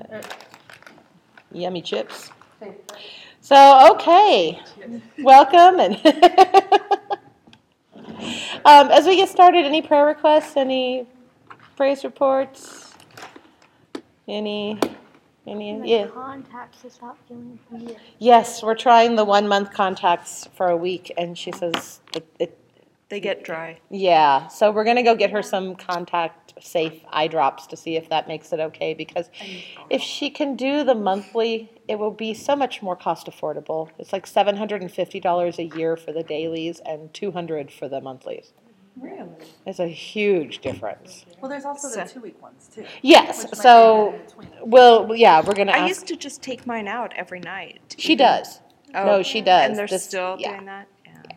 What? Yummy chips. So, okay, welcome and um, as we get started, any prayer requests, any praise reports, any, any, yeah. Contacts to stop feeling weird. Yes, we're trying the one month contacts for a week, and she says it, it They get dry. yeah. So we're gonna go get her some contact safe eye drops to see if that makes it okay. Because if she can do the monthly, it will be so much more cost affordable. It's like seven hundred and fifty dollars a year for the dailies and two hundred for the monthlies. Really? It's a huge difference. Well, there's also the two-week ones too. Yes. which might be So in between. well, yeah, we're gonna I ask. used to just take mine out every night. she even- does. Oh, No, she does. And they're This- still yeah. doing that?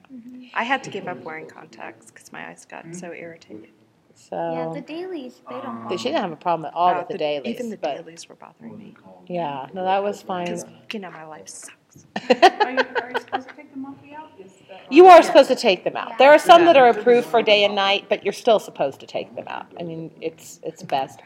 Yeah. I had to give up wearing contacts because my eyes got so irritated. So Yeah, the dailies, they don't she didn't have a problem at all Uh, with the, dailies. Even the but dailies were bothering me. yeah, no, that was fine. Because, you know, my life sucks. Are you, are you supposed to take the monthly out? Is that- You are supposed to take them out. There are some that are approved for day and night, but you're still supposed to take them out. I mean, it's it's best.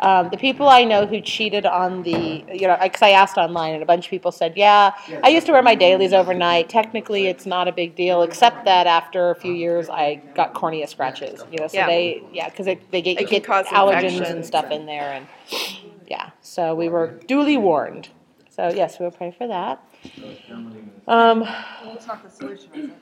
Um, the people I know who cheated on the, you know, because I asked online, and a bunch of people said, "Yeah, I used to wear my dailies overnight. Technically, it's not a big deal, except that after a few years, I got cornea scratches. You know, so Yeah. they, yeah, because they, they get It you get cause allergens and stuff in there, and yeah, so we were duly warned. So yes, we'll pray for that. Um, Well, it's not the solution, is it?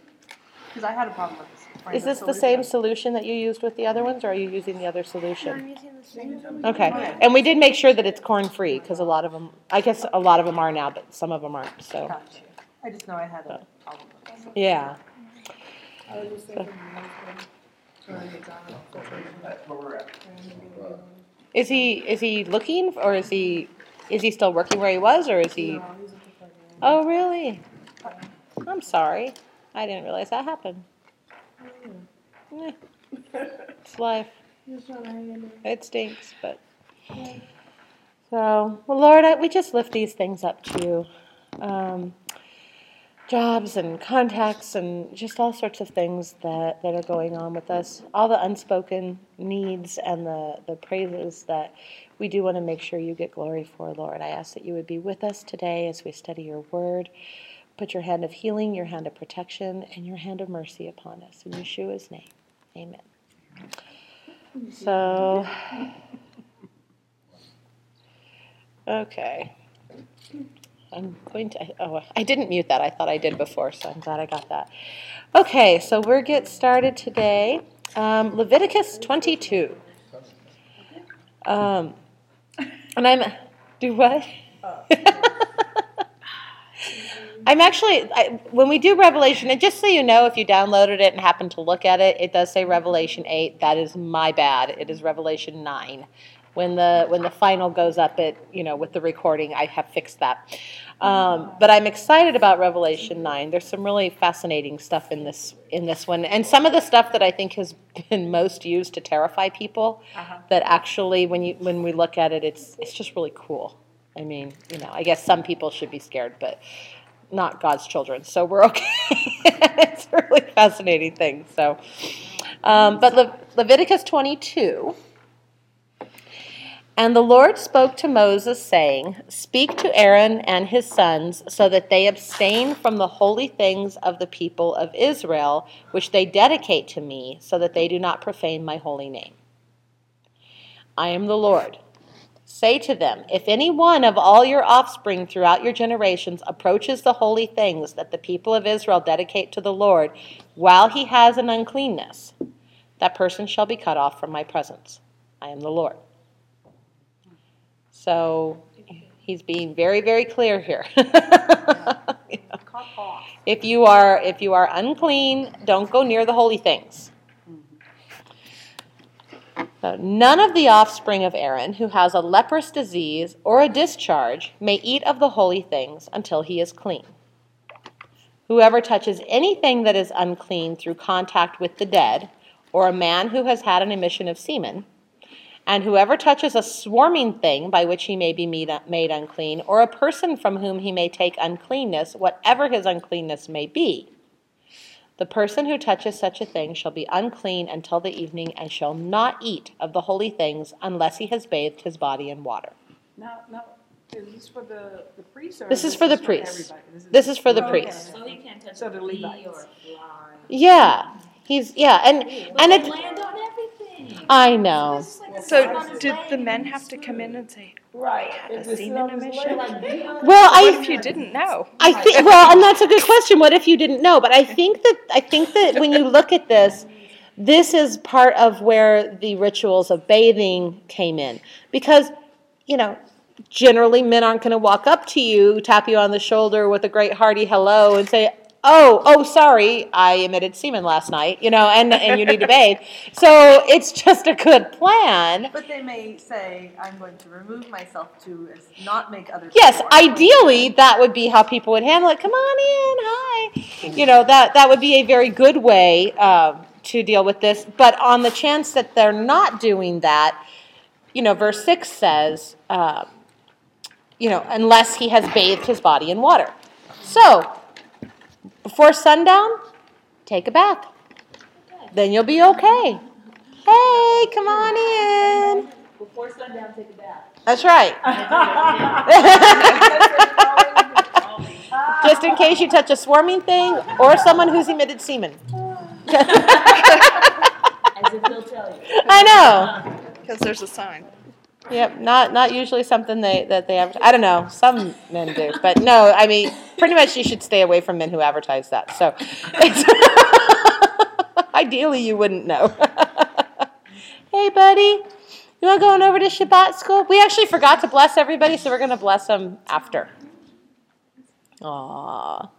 Because I had a problem with this. finding Is this the same solution that you used with the other ones, or are you using the other I'm solution? using the same. Okay, and we did make sure that it's corn-free, because a lot of them, I guess a lot of them are now, but some of them aren't, so, Gotcha. I just know I had a problem with this. yeah. I was just thinking, trying to get down to Is he, is he looking, or is he, is he still working where he was, or is he? No, he's at the plug-in. Oh, really? I'm sorry, I didn't realize that happened. Eh, It's life. He's trying to hang in there. It stinks, but. So, well, Lord, I, we just lift these things up to you. Um, jobs and contacts and just all sorts of things that, that are going on with us. All the unspoken needs and the, the praises that we do want to make sure you get glory for, Lord. I ask that you would be with us today as we study your word. Put your hand of healing, your hand of protection, and your hand of mercy upon us. In Yeshua's name, amen. So, okay. I'm going to, oh, I didn't mute that. I thought I did before, so I'm glad I got that. Okay, so we're get started today. Um, Leviticus 22. Um, and I'm, do what? I'm actually, I, when we do Revelation, and just so you know, if you downloaded it and happen to look at it, it does say Revelation 8. That is my bad. It is Revelation 9. When the when the final goes up, it you know with the recording, I have fixed that. Um, but I'm excited about Revelation 9. There's some really fascinating stuff in this in this one, and some of the stuff that I think has been most used to terrify people. That actually, when you when we look at it, it's it's just really cool. I mean, you know, I guess some people should be scared, but not God's children, so we're okay. it's a really fascinating thing. So, um, but Le- Leviticus 22. And the Lord spoke to Moses, saying, Speak to Aaron and his sons, so that they abstain from the holy things of the people of Israel, which they dedicate to me, so that they do not profane my holy name. I am the Lord. Say to them, If any one of all your offspring throughout your generations approaches the holy things that the people of Israel dedicate to the Lord while he has an uncleanness, that person shall be cut off from my presence. I am the Lord. So he's being very, very clear here. If you are if you are unclean, don't go near the holy things. So none of the offspring of Aaron who has a leprous disease or a discharge may eat of the holy things until he is clean. Whoever touches anything that is unclean through contact with the dead, or a man who has had an emission of semen, and whoever touches a swarming thing by which he may be made unclean, or a person from whom he may take uncleanness, whatever his uncleanness may be, the person who touches such a thing shall be unclean until the evening, and shall not eat of the holy things unless he has bathed his body in water. Now, now, is this for the, the priest or? This is for the for priest. everybody? This is for the Oh, priest. okay. So he can't touch So the Levites. or a fly. Yeah, he's yeah, and But and it. land on everything. I know. Like So slip on his did the men have to come in and say, Right. "Had a semen emission?" leg. Like, Well, What I if you didn't know? I think well, and that's a good question. What if you didn't know? But I think that I think that when you look at this, this is part of where the rituals of bathing came in because you know generally men aren't going to walk up to you, tap you on the shoulder with a great hearty hello, and say. Oh, oh, sorry, I emitted semen last night, you know, and, and you need to bathe. So it's just a good plan. But they may say, I'm going to remove myself to not make other Yes, ideally that would be how people would handle it. Come on in, hi. You know that that would be a very good way um, to deal with this. But on the chance that they're not doing that, you know, verse six says, um, you know, unless he has bathed his body in water. So before sundown, take a bath. Then you'll be okay. Hey, come on in. before sundown, take a bath. That's right. Just in case you touch a swarming thing or someone who's emitted semen. As if they'll tell you. I know. Because there's a sign. Yep, not not usually something they that they advertise. I don't know. Some men do, but no. I mean, pretty much you should stay away from men who advertise that. So, ideally, you wouldn't know. hey, buddy, you want going over to Shabbat school? We actually forgot to bless everybody, so we're going to bless them after. Aww.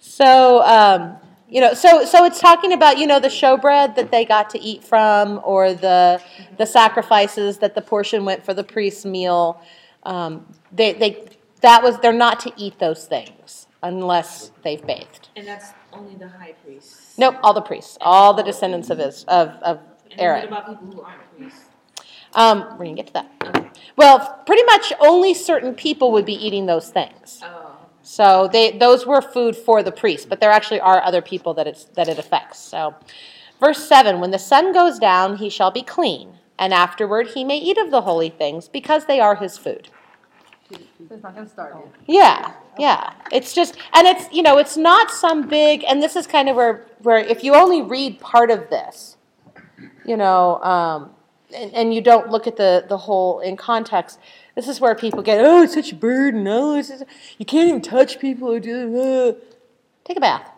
So, um, you know, so so it's talking about you know the showbread that they got to eat from, or the the sacrifices that the portion went for the priest's meal. Um, they they that was they're not to eat those things unless they've bathed. And that's only the high priest. Nope, all the priests, all the descendants of his of of Aaron. about people who aren't priests? Um, we're gonna get to that. Well, pretty much only certain people would be eating those things. Oh. So they those were food for the priest, but there actually are other people that it's that it affects. So verse 7, when the sun goes down, he shall be clean, and afterward he may eat of the holy things because they are his food. So it's not going to start. Yeah, yeah. It's just, and it's you know, it's not some big. And this is kind of where where if you only read part of this, you know, um, and, and you don't look at the the whole in context. This is where people get, oh, it's such a burden. Oh, it's you can't even touch people or do. Take a bath.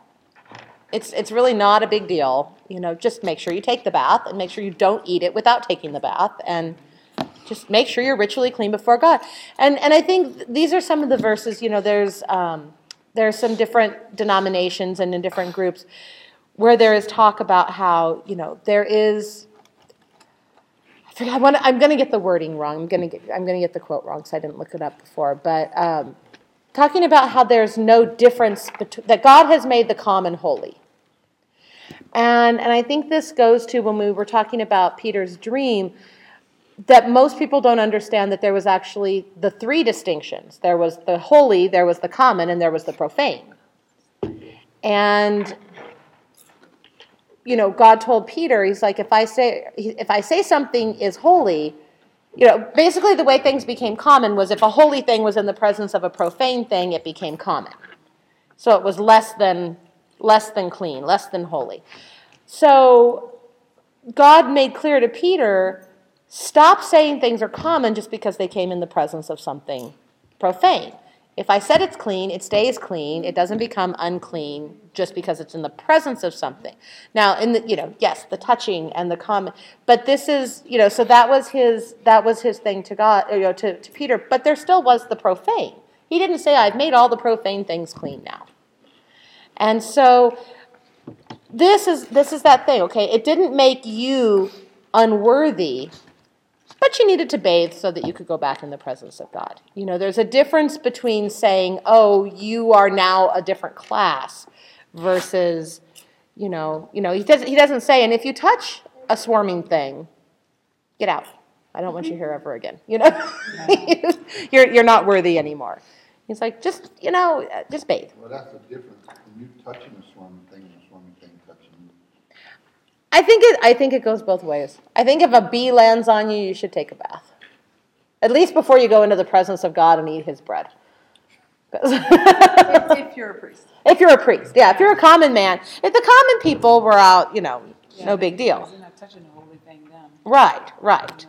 It's it's really not a big deal. You know, just make sure you take the bath and make sure you don't eat it without taking the bath and just make sure you're ritually clean before God. And and I think these are some of the verses. You know, there's um, there's some different denominations and in different groups where there is talk about how you know there is. I wanna, I'm going to get the wording wrong. I'm going to get I'm going to get the quote wrong because I didn't look it up before. But um, talking about how there's no difference between that God has made the common holy. And and I think this goes to when we were talking about Peter's dream that most people don't understand that there was actually the three distinctions. There was the holy, there was the common, and there was the profane. And you know, God told Peter, he's like, if I say if I say something is holy, you know, basically the way things became common was if a holy thing was in the presence of a profane thing, it became common. So it was less than less than clean, less than holy. So God made clear to Peter, stop saying things are common just because they came in the presence of something profane. If I said it's clean, it stays clean. It doesn't become unclean just because it's in the presence of something. Now, in the you know, yes, the touching and the common, but this is you know, so that was his that was his thing to God, you know, to, to Peter. But there still was the profane. He didn't say, "I've made all the profane things clean now." And so this is this is that thing, okay? It didn't make you unworthy, but you needed to bathe so that you could go back in the presence of God. You know, there's a difference between saying, "Oh, you are now a different class," versus, you know, you know, he doesn't he doesn't say, "And if you touch a swarming thing, get out. I don't want you here ever again." You know, you're you're not worthy anymore. He's like, just you know, uh, just bathe. Well, that's the difference, when you touching a swarming thing. I think it. I think it goes both ways. I think if a bee lands on you, you should take a bath. At least before you go into the presence of God and eat his bread. If if you're a priest. if you're a priest, yeah, if you're a common man, if the common people were out, you know, no big deal. They're not touching the holy thing. Right, right.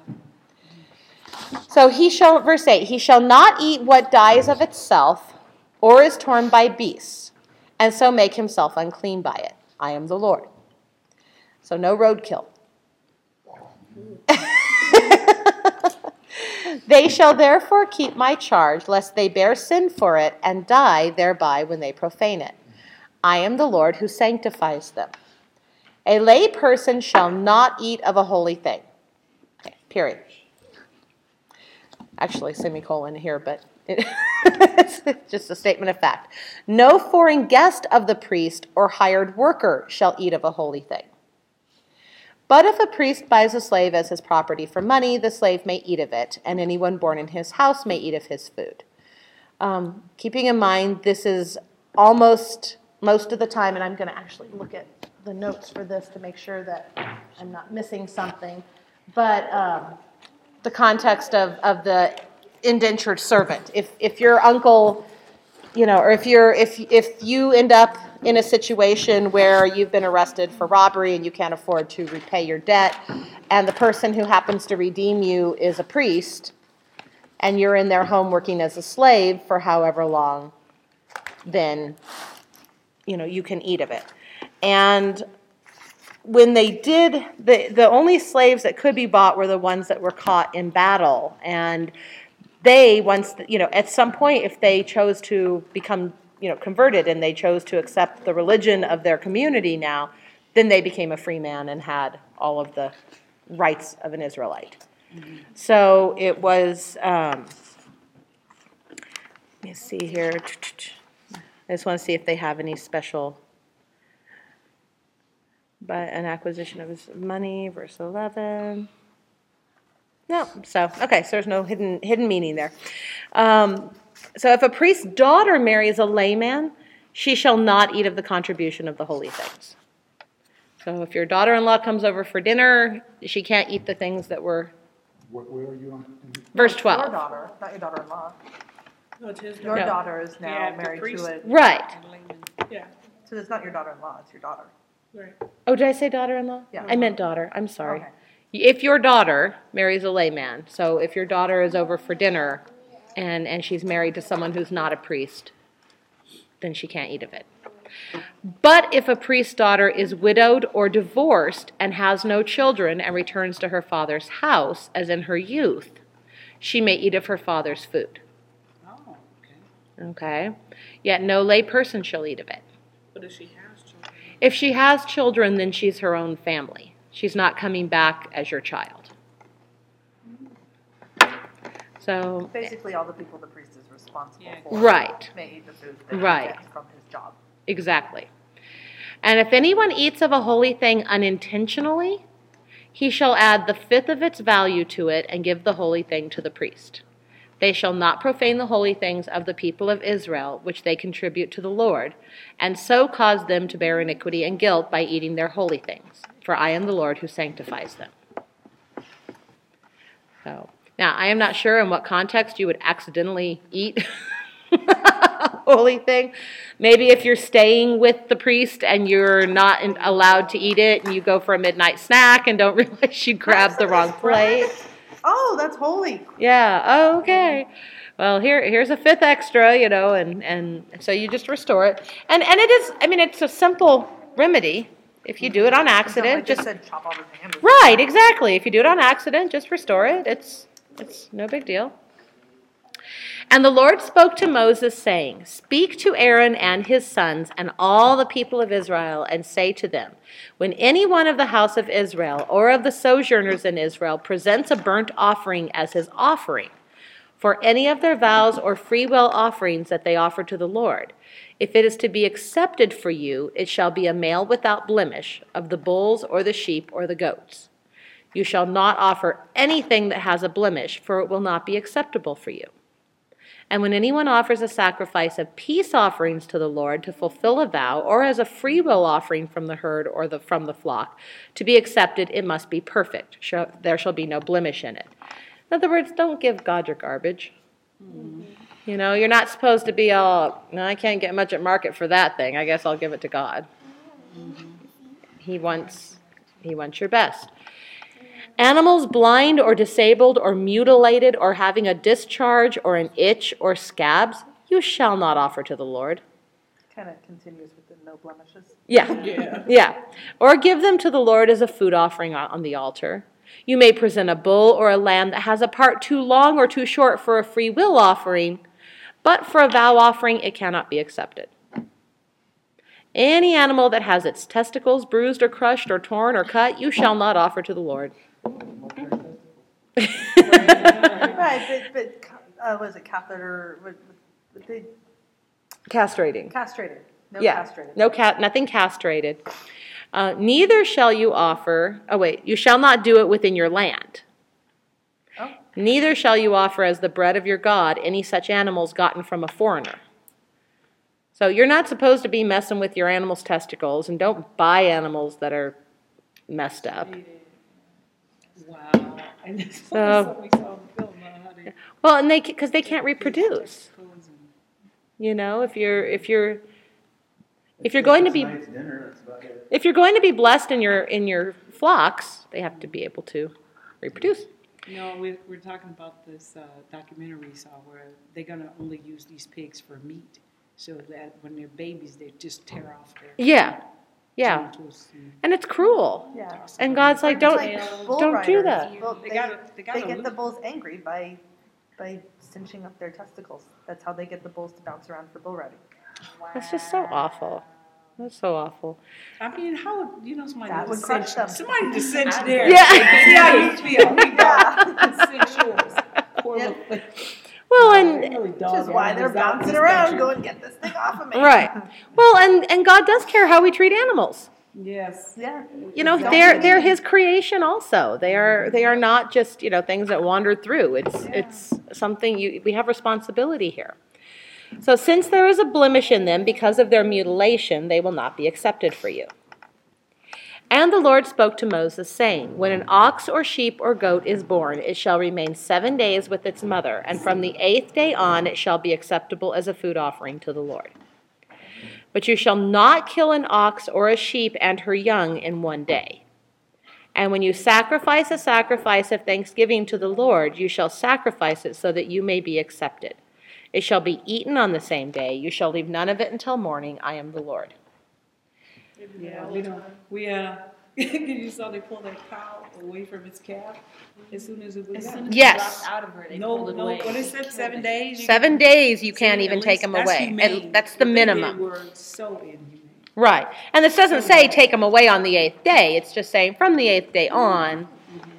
So he shall, verse 8, he shall not eat what dies of itself or is torn by beasts, and so make himself unclean by it. I am the Lord. So no roadkill. they shall therefore keep my charge, lest they bear sin for it and die thereby when they profane it. I am the Lord who sanctifies them. A lay person shall not eat of a holy thing. Okay, period. Actually, semicolon here, but it, it's just a statement of fact. No foreign guest of the priest or hired worker shall eat of a holy thing. But if a priest buys a slave as his property for money, the slave may eat of it, and anyone born in his house may eat of his food. Um, keeping in mind, this is almost most of the time, and I'm going to actually look at the notes for this to make sure that I'm not missing something. But um, the context of, of the indentured servant. If, if your uncle, you know, or if you're if if you end up in a situation where you've been arrested for robbery and you can't afford to repay your debt, and the person who happens to redeem you is a priest, and you're in their home working as a slave for however long, then you know you can eat of it. And when they did, the, the only slaves that could be bought were the ones that were caught in battle. And they, once, you know, at some point, if they chose to become, you know, converted and they chose to accept the religion of their community now, then they became a free man and had all of the rights of an Israelite. So it was, um, let me see here. I just want to see if they have any special but an acquisition of his money, verse 11. No, so, okay, so there's no hidden, hidden meaning there. Um, so if a priest's daughter marries a layman, she shall not eat of the contribution of the holy things. So if your daughter in law comes over for dinner, she can't eat the things that were, What, where are you on? verse twelve. Your daughter, not your daughter-in-law. No, it's his Your No. daughter is now the married to a, Right. Yeah, so it's not your daughter-in-law, it's your daughter. right. Oh, did I say daughter in law? Yeah. I meant daughter. I'm sorry. Okay. If your daughter marries a layman, so if your daughter is over for dinner and, and she's married to someone who's not a priest, then she can't eat of it. But if a priest's daughter is widowed or divorced and has no children and returns to her father's house, as in her youth, she may eat of her father's food. Oh, okay. Okay? Yet no lay person shall eat of it. But if she has children, If she has children, then she's her own family. She's not coming back as your child. So, Basically, all the people the priest is responsible Yeah. for. Right. May eat the food that Right. he gets from his job. exactly. And if anyone eats of a holy thing unintentionally, he shall add the fifth of its value to it and give the holy thing to the priest. They shall not profane the holy things of the people of Israel, which they contribute to the Lord, and so cause them to bear iniquity and guilt by eating their holy things. For I am the Lord who sanctifies them. So, now I am not sure in what context you would accidentally eat holy thing. Maybe if you're staying with the priest and you're not in- allowed to eat it, and you go for a midnight snack and don't realize you grabbed the wrong plate. Oh, that's holy. Yeah. Oh, okay. Well, here here's a fifth extra, you know, and and so you just restore it, and and it is. I mean, it's a simple remedy. If you do it on accident, just said chop off his hand. right, exactly. If you do it on accident, just restore it. It's it's no big deal. And the Lord spoke to Moses, saying, Speak to Aaron and his sons and all the people of Israel, and say to them, When any one of the house of Israel or of the sojourners in Israel presents a burnt offering as his offering, for any of their vows or freewill offerings that they offer to the Lord, if it is to be accepted for you, it shall be a male without blemish of the bulls or the sheep or the goats. You shall not offer anything that has a blemish, for it will not be acceptable for you. And when anyone offers a sacrifice of peace offerings to the Lord to fulfill a vow, or as a freewill offering from the herd or the, from the flock, to be accepted, it must be perfect. There shall be no blemish in it. In other words, don't give God your garbage. Mm-hmm. You know, you're not supposed to be all, no, I can't get much at market for that thing. I guess I'll give it to God. He wants he wants your best. Animals blind or disabled or mutilated or having a discharge or an itch or scabs, you shall not offer to the Lord. Kind of continues with the no blemishes. Yeah. Yeah. Yeah. Or give them to the Lord as a food offering on on the altar. You may present a bull or a lamb that has a part too long or too short for a free will offering, but for a vow offering it cannot be accepted. Any animal that has its testicles bruised or crushed or torn or cut, you shall not offer to the Lord. Right, but, but, uh, was it catheter, what, what they Castrating. castrated? No yeah. castrated. No cat, nothing castrated. Uh, neither shall you offer. Oh wait, you shall not do it within your land. Neither shall you offer as the bread of your God any such animals gotten from a foreigner. So you're not supposed to be messing with your animal's testicles, and don't buy animals that are messed up. Wow. I just So- saw we saw the film on how they. Well, and they because they can't reproduce. You know, if you're if you're if you're going to be Tonight's dinner, that's about it. if you're going to be blessed in your in your flocks, they have to be able to reproduce. You know, we're, we're talking about this uh, documentary we saw where they're gonna only use these pigs for meat, so that when they're babies, they just tear off their Yeah, yeah, genitals and and it's cruel. Yeah. And. God's like, don't like bull don't do riders. that. Well, They they, gotta- they they gotta get the lose. bulls angry by, by cinching up their testicles. That's how they get the bulls to bounce around for bull riding. That's just so awful. That's so awful. I mean, how, you know, somebody That to would crush cinch, them. somebody to cinch there. Yeah. See how you feel. We got Yeah. cinch yours. Poor Yep. little. Well, and really Which dog is why they're animals out in bouncing around country. going, get this thing off of me. right. Well, and and God does care how we treat animals. Yes. Yeah. You know, Exactly. they're they're His creation. Also, they are they are not just you know things that wander through. It's it's something you we have responsibility here. So, since there is a blemish in them because of their mutilation, they will not be accepted for you. And the Lord spoke to Moses, saying, When an ox or sheep or goat is born, it shall remain seven days with its mother, and from the eighth day on it shall be acceptable as a food offering to the Lord. But you shall not kill an ox or a sheep and her young in one day. And when you sacrifice a sacrifice of thanksgiving to the Lord, you shall sacrifice it so that you may be accepted. It shall be eaten on the same day. You shall leave none of it until morning. I am the Lord. Yeah, we don't, we, uh, you saw they pulled that cow away from its calf as soon as it was As soon as Yes. out of her, they No, pulled it no, away. what is it, seven days? You Seven can- days you can't even take them that's away. humane. And that's the What they minimum. were so inhumane. Right. And this doesn't say take them away on the eighth day. It's just saying from the eighth day on,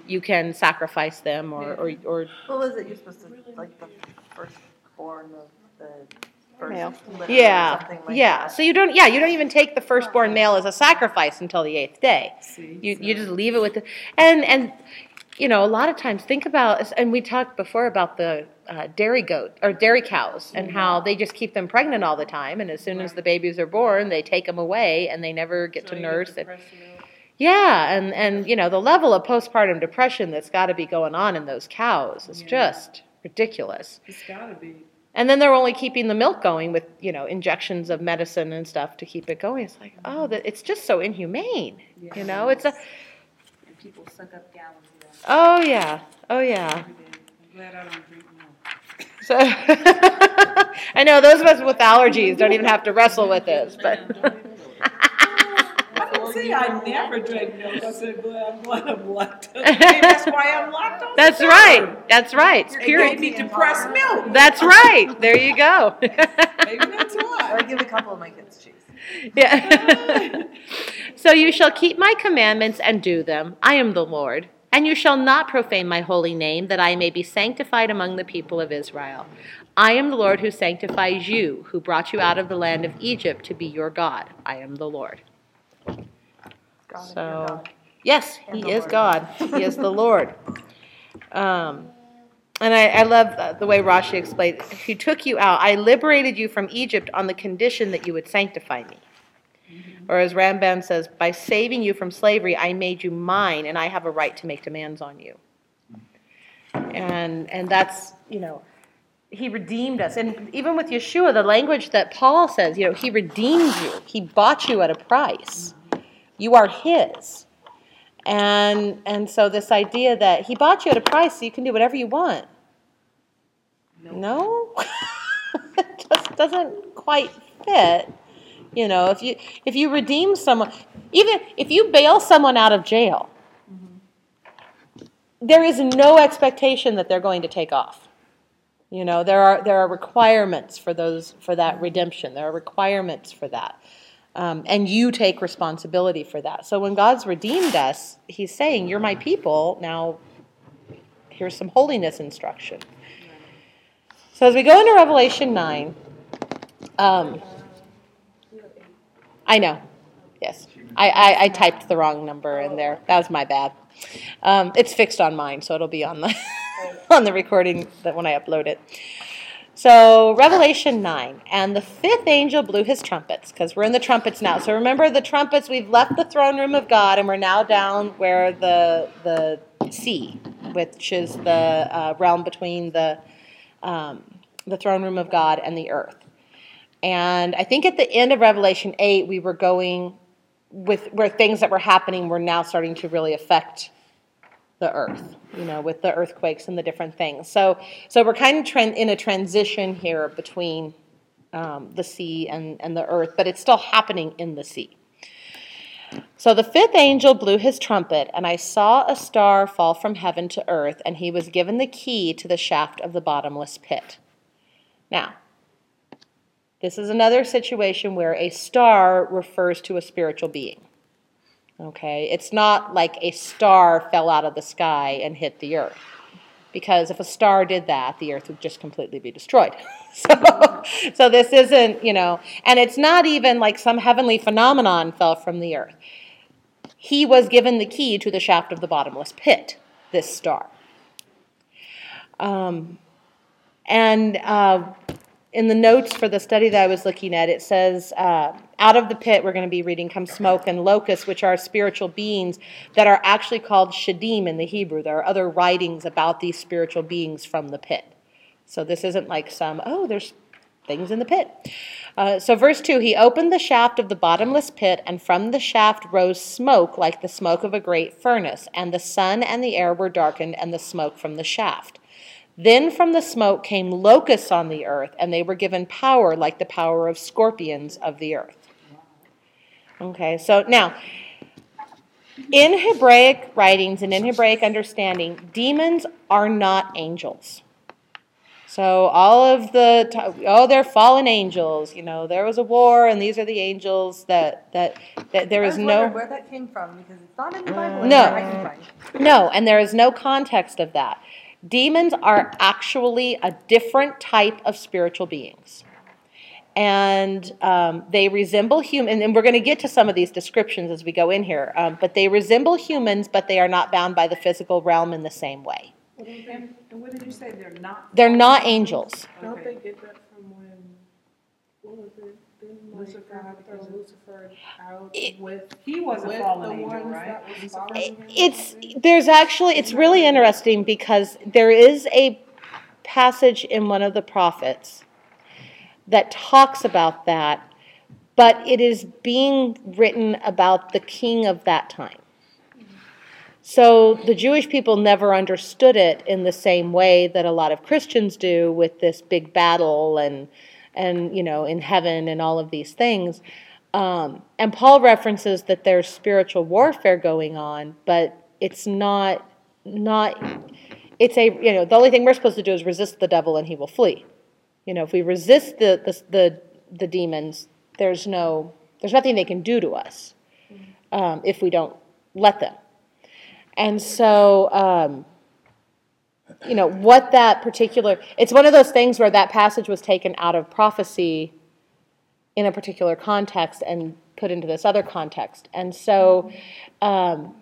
you can sacrifice them or, or, or What was it? You're supposed to, like, the firstborn of the first Male. litter or yeah, something like yeah. that. So you don't, yeah, you don't even take the firstborn male as a sacrifice until the eighth day. See, You, so- you just leave it with the, and, and, you know, a lot of times think about, and we talked before about the uh, dairy goat or dairy cows and how they just keep them pregnant all the time. And as soon as the babies are born, they take them away and they never get So to you nurse it. milk. Yeah, and and you know the level of postpartum depression that's got to be going on in those cows is Yeah. just ridiculous. It's gotta be. And then they're only keeping the milk going with you know injections of medicine and stuff to keep it going. It's like oh, that it's just so inhumane. You know, it's a And people suck up gallons of that. oh yeah, oh yeah. I'm glad I don't drink milk. So I know those of us with allergies don't even have to wrestle with this, but I didn't I never drank milk. I said, well, I'm glad I'm lactose. Maybe that's why I'm lactose. that's right, that's right. It's It pure. gave me depressed milk. That's right. There you go. Maybe that's why. I give a couple of my kids cheese. Yeah. so you shall keep my commandments and do them. I am the Lord. And you shall not profane my holy name, that I may be sanctified among the people of Israel. I am the Lord who sanctifies you, who brought you out of the land of Egypt to be your God. I am the Lord. God, if you're So, God. yes, And He the is Lord. God. He is the Lord. Um, and I, I love uh, the way Rashi explains He took you out. I liberated you from Egypt on the condition that you would sanctify me. Or as Ramban says, by saving you from slavery, I made you mine, and I have a right to make demands on you. And, and that's, you know, he redeemed us. And even with Yeshua, the language that Paul says, you know, he redeemed you, he bought you at a price. You are his. And, and so this idea that he bought you at a price so you can do whatever you want. No? it just doesn't quite fit. You know, if you if you redeem someone, even if you bail someone out of jail, mm-hmm. there is no expectation that they're going to take off. You know, there are there are requirements for those for that redemption. There are requirements for that. Um, and you take responsibility for that. So when God's redeemed us, He's saying, You're my people. Now, here's some holiness instruction. So as we go into Revelation 9, um, I know, yes. I, I, I typed the wrong number in there. That was my bad. Um, it's fixed on mine, so it'll be on the on the recording that when I upload it. So Revelation 9, and the fifth angel blew his trumpets, because we're in the trumpets now. So remember the trumpets, we've left the throne room of God, and we're now down where the the sea, which is the uh, realm between the um, the throne room of God and the earth. And I think at the end of Revelation 8, we were going with where things that were happening were now starting to really affect the earth, you know, with the earthquakes and the different things. So, so we're kind of tran- in a transition here between um, the sea and, and the earth, but it's still happening in the sea. So the fifth angel blew his trumpet, and I saw a star fall from heaven to earth, and he was given the key to the shaft of the bottomless pit. Now, this is another situation where a star refers to a spiritual being. Okay, it's not like a star fell out of the sky and hit the earth. Because if a star did that, the earth would just completely be destroyed. so, so this isn't, you know, and it's not even like some heavenly phenomenon fell from the earth. He was given the key to the shaft of the bottomless pit, this star. Um, and uh, in the notes for the study that I was looking at, it says, uh, out of the pit, we're going to be reading, come smoke and locusts, which are spiritual beings that are actually called shadim in the Hebrew. There are other writings about these spiritual beings from the pit. So this isn't like some, oh, there's things in the pit. Uh, so, verse 2 He opened the shaft of the bottomless pit, and from the shaft rose smoke like the smoke of a great furnace, and the sun and the air were darkened, and the smoke from the shaft. Then from the smoke came locusts on the earth, and they were given power like the power of scorpions of the earth. Okay, so now, in Hebraic writings and in Hebraic understanding, demons are not angels. So all of the oh, they're fallen angels. You know, there was a war, and these are the angels that that that there I is no where that came from because it's not in the Bible. No. anywhere I can find. no, and there is no context of that. Demons are actually a different type of spiritual beings. And um, they resemble human, and we're going to get to some of these descriptions as we go in here. Um, but they resemble humans, but they are not bound by the physical realm in the same way. And and what did you say, they're not? They're not angels. Don't they Okay. get that from when, what was it, didn't like Lucifer God had throw Lucifer out It- with, He was a fallen the angel, ones right? that was Lucifer? following him? It's there's actually it's really interesting because there is a passage in one of the prophets that talks about that, but it is being written about the king of that time. So the Jewish people never understood it in the same way that a lot of Christians do with this big battle and and you know in heaven and all of these things. Um, and Paul references that there's spiritual warfare going on, but it's not not it's a you know the only thing we're supposed to do is resist the devil and he will flee. You know, if we resist the the the, the demons, there's no there's nothing they can do to us um, if we don't let them. And so, um, you know, what that particular, it's one of those things where that passage was taken out of prophecy in a particular context and put into this other context. And so, um,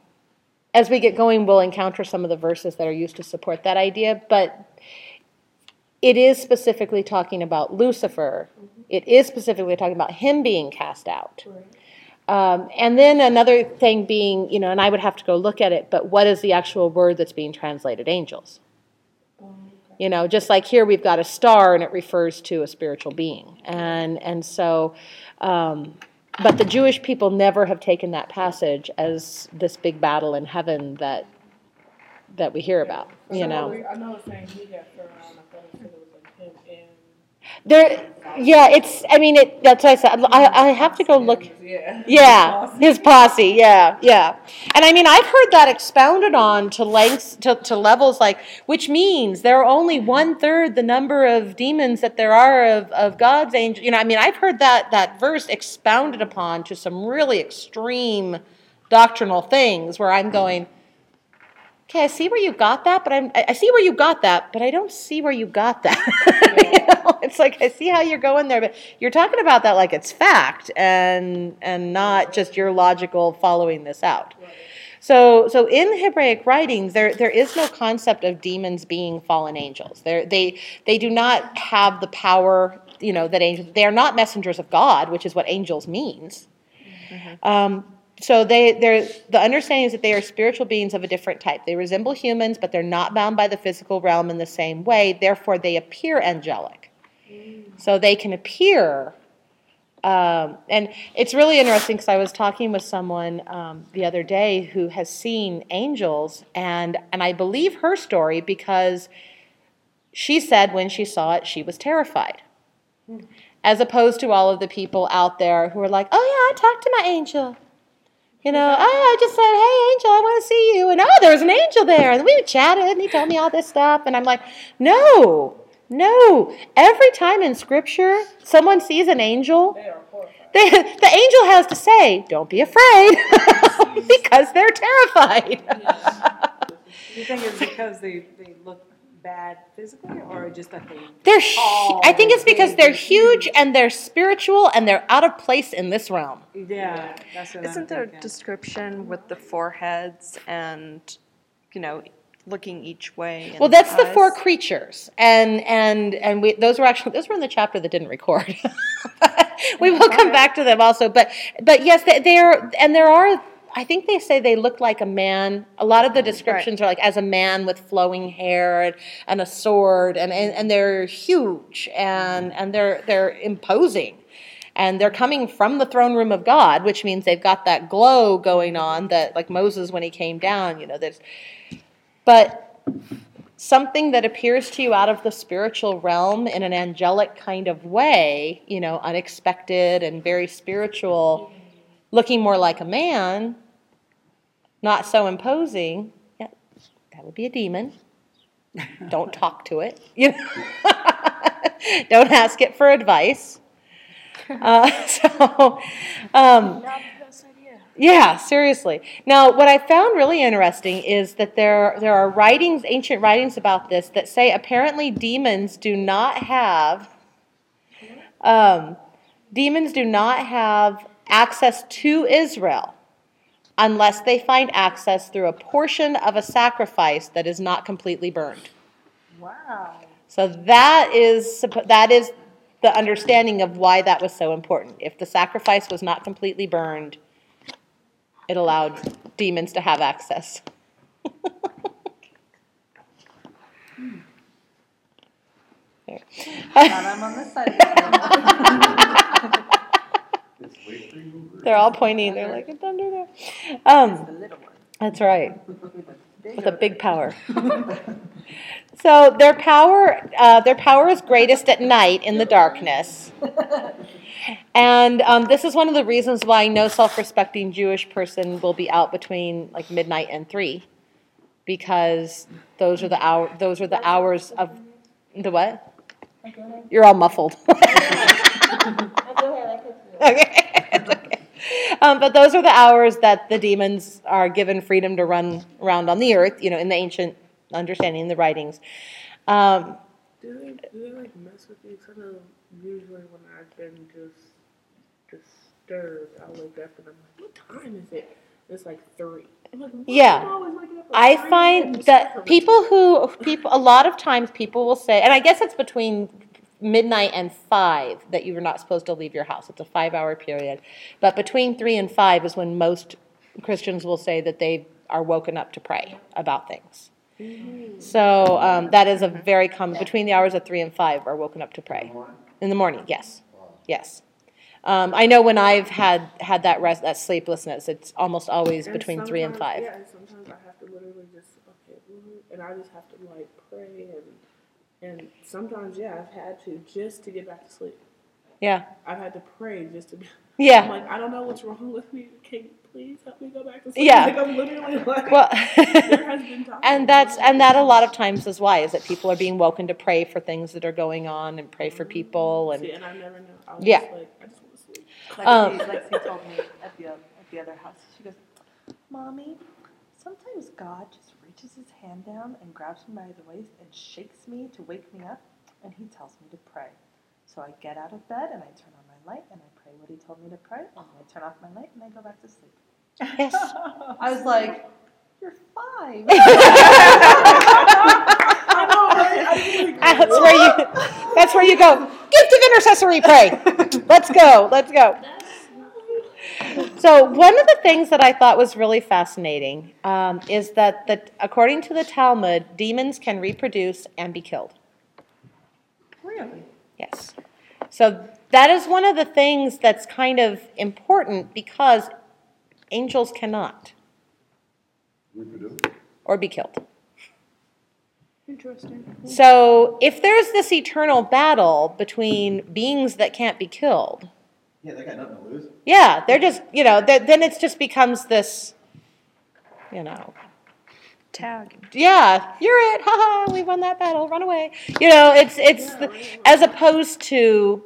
as we get going, we'll encounter some of the verses that are used to support that idea, but it is specifically talking about Lucifer. It is specifically talking about him being cast out. Um, and then another thing being, you know, and I would have to go look at it, but what is the actual word that's being translated angels? You know, just like here we've got a star and it refers to a spiritual being. And, and so, um, but the Jewish people never have taken that passage as this big battle in heaven that, that we hear about, you So, know. I know it's saying he got thrown out, I thought it said it was like him and. There, yeah, it's, I mean, it, that's what I said. I, I have to go look. Yeah. Yeah, his posse. Yeah, yeah. And I mean, I've heard that expounded on to lengths, to, to levels like, which means there are only one third the number of demons that there are of, of God's angels. You know, I mean, I've heard that that verse expounded upon to some really extreme doctrinal things where I'm going. Okay, I see where you got that, but I'm, I I see where you got that, but I don't see where you got that. it's like I see how you're going there, but you're talking about that like it's fact and and not just your logical following this out. So, so in Hebraic writings, there there is no concept of demons being fallen angels. They're, they they do not have the power, you know, that angels. They are not messengers of God, which is what angels means. Um, so they they're the understanding is that they are spiritual beings of a different type. They resemble humans, but they're not bound by the physical realm in the same way. Therefore, they appear angelic. So they can appear. Um, and it's really interesting because I was talking with someone um, the other day who has seen angels, and and I believe her story because she said when she saw it she was terrified, as opposed to all of the people out there who are like, oh yeah, I talked to my angel. You know, oh, I just said, hey, angel, I want to see you. And oh, there was an angel there. And we chatted and he told me all this stuff. And I'm like, no, no. Every time in scripture someone sees an angel, They are horrified. they, the angel has to say, don't be afraid, because they're terrified. You think it's because they, they look bad physically, or just that they? They're, hu- tall, I think it's because big, they're huge and they're spiritual and they're out of place in this realm. Yeah, that's what I'm Isn't there a description with the foreheads and, you know, looking each way? and Well, that's the four creatures, and and and we those were actually those were in the chapter that didn't record. we will come back to them also, but but yes, they, are, and there are. I think they say they look like a man. A lot of the descriptions are like as a man with flowing hair and, and a sword, and, and, and they're huge and and they're they're imposing, and they're coming from the throne room of God, which means they've got that glow going on that like Moses when he came down. You know, there's but something that appears to you out of the spiritual realm in an angelic kind of way, you know, unexpected and very spiritual, looking more like a man, not so imposing, yeah, that would be a demon. Don't talk to it. You know? Don't ask it for advice. Uh, so, um, Not the best idea. Yeah, seriously. Now, what I found really interesting is that there there are writings, ancient writings about this that say apparently demons do not have um, demons do not have access to Israel unless they find access through a portion of a sacrifice that is not completely burned. Wow. So that is that is the understanding of why that was so important. If the sacrifice was not completely burned, it allowed demons to have access. There. I'm on this side. It's way free mover. They're all pointing. They're like, it's under there. Um, The little one. that's right. With a big power. so their power, uh, their power is greatest at night in the darkness. And um, this is one of the reasons why no self-respecting Jewish person will be out between like midnight and three, because those are the hour. Those are the hours of the what? You're all muffled. okay. Um, but those are the hours that the demons are given freedom to run around on the earth. You know, in the ancient understanding, in the writings. Um, Do they, do they like mess with you? 'Cause I know usually when I've been just disturbed, I wake up and I'm like, what time is it? It's like three. Like, Yeah. I always waking up at I 3 find that people who people a lot of times people will say, and I guess it's between midnight and five that you were not supposed to leave your house. It's a five-hour period, but between three and five is when most Christians will say that they are woken up to pray about things. So um, that is a very common, between the hours of three and five are woken up to pray. In the morning, yes, yes. Um, I know when I've had, had that rest, that sleeplessness, it's almost always And between three and five. Yeah, and sometimes I have to literally just okay, and I just have to like pray and and sometimes yeah, I've had to just to get back to sleep. Yeah, I've had to pray just to be. I'm yeah. like, I don't know what's wrong with me. Can you please help me go back to sleep? Yeah. Like I'm literally like. Well, there has been times. and that's, and that a lot of times is why, is that people are being woken to pray for things that are going on and pray for people See, and, and I never know. I was Yeah. just like, I just want to sleep. Um, Lexi, Lexi told me at the, at the other house, she goes, Mommy, sometimes God just reaches his hand down and grabs me by the waist and shakes me to wake me up, and he tells me to pray. So I get out of bed and I turn on my light and I pray what he told me to pray, and I turn off my light and I go back to sleep. yes. I was like, You're five. I know, right? I didn't really uh, That's where you, that's where you go, gift of intercessory pray. Let's go, let's go. So one of the things that I thought was really fascinating um, is that, that according to the Talmud, demons can reproduce and be killed. really? Yes. So that is one of the things that's kind of important because angels cannot Reproduce. or be killed. Interesting. So if there's this eternal battle between beings that can't be killed, Yeah, they got nothing to lose. yeah, they're just, you know, th- then it just becomes this, you know, Tag. yeah, you're it, haha, we won that battle, run away. You know, it's it's the, as opposed to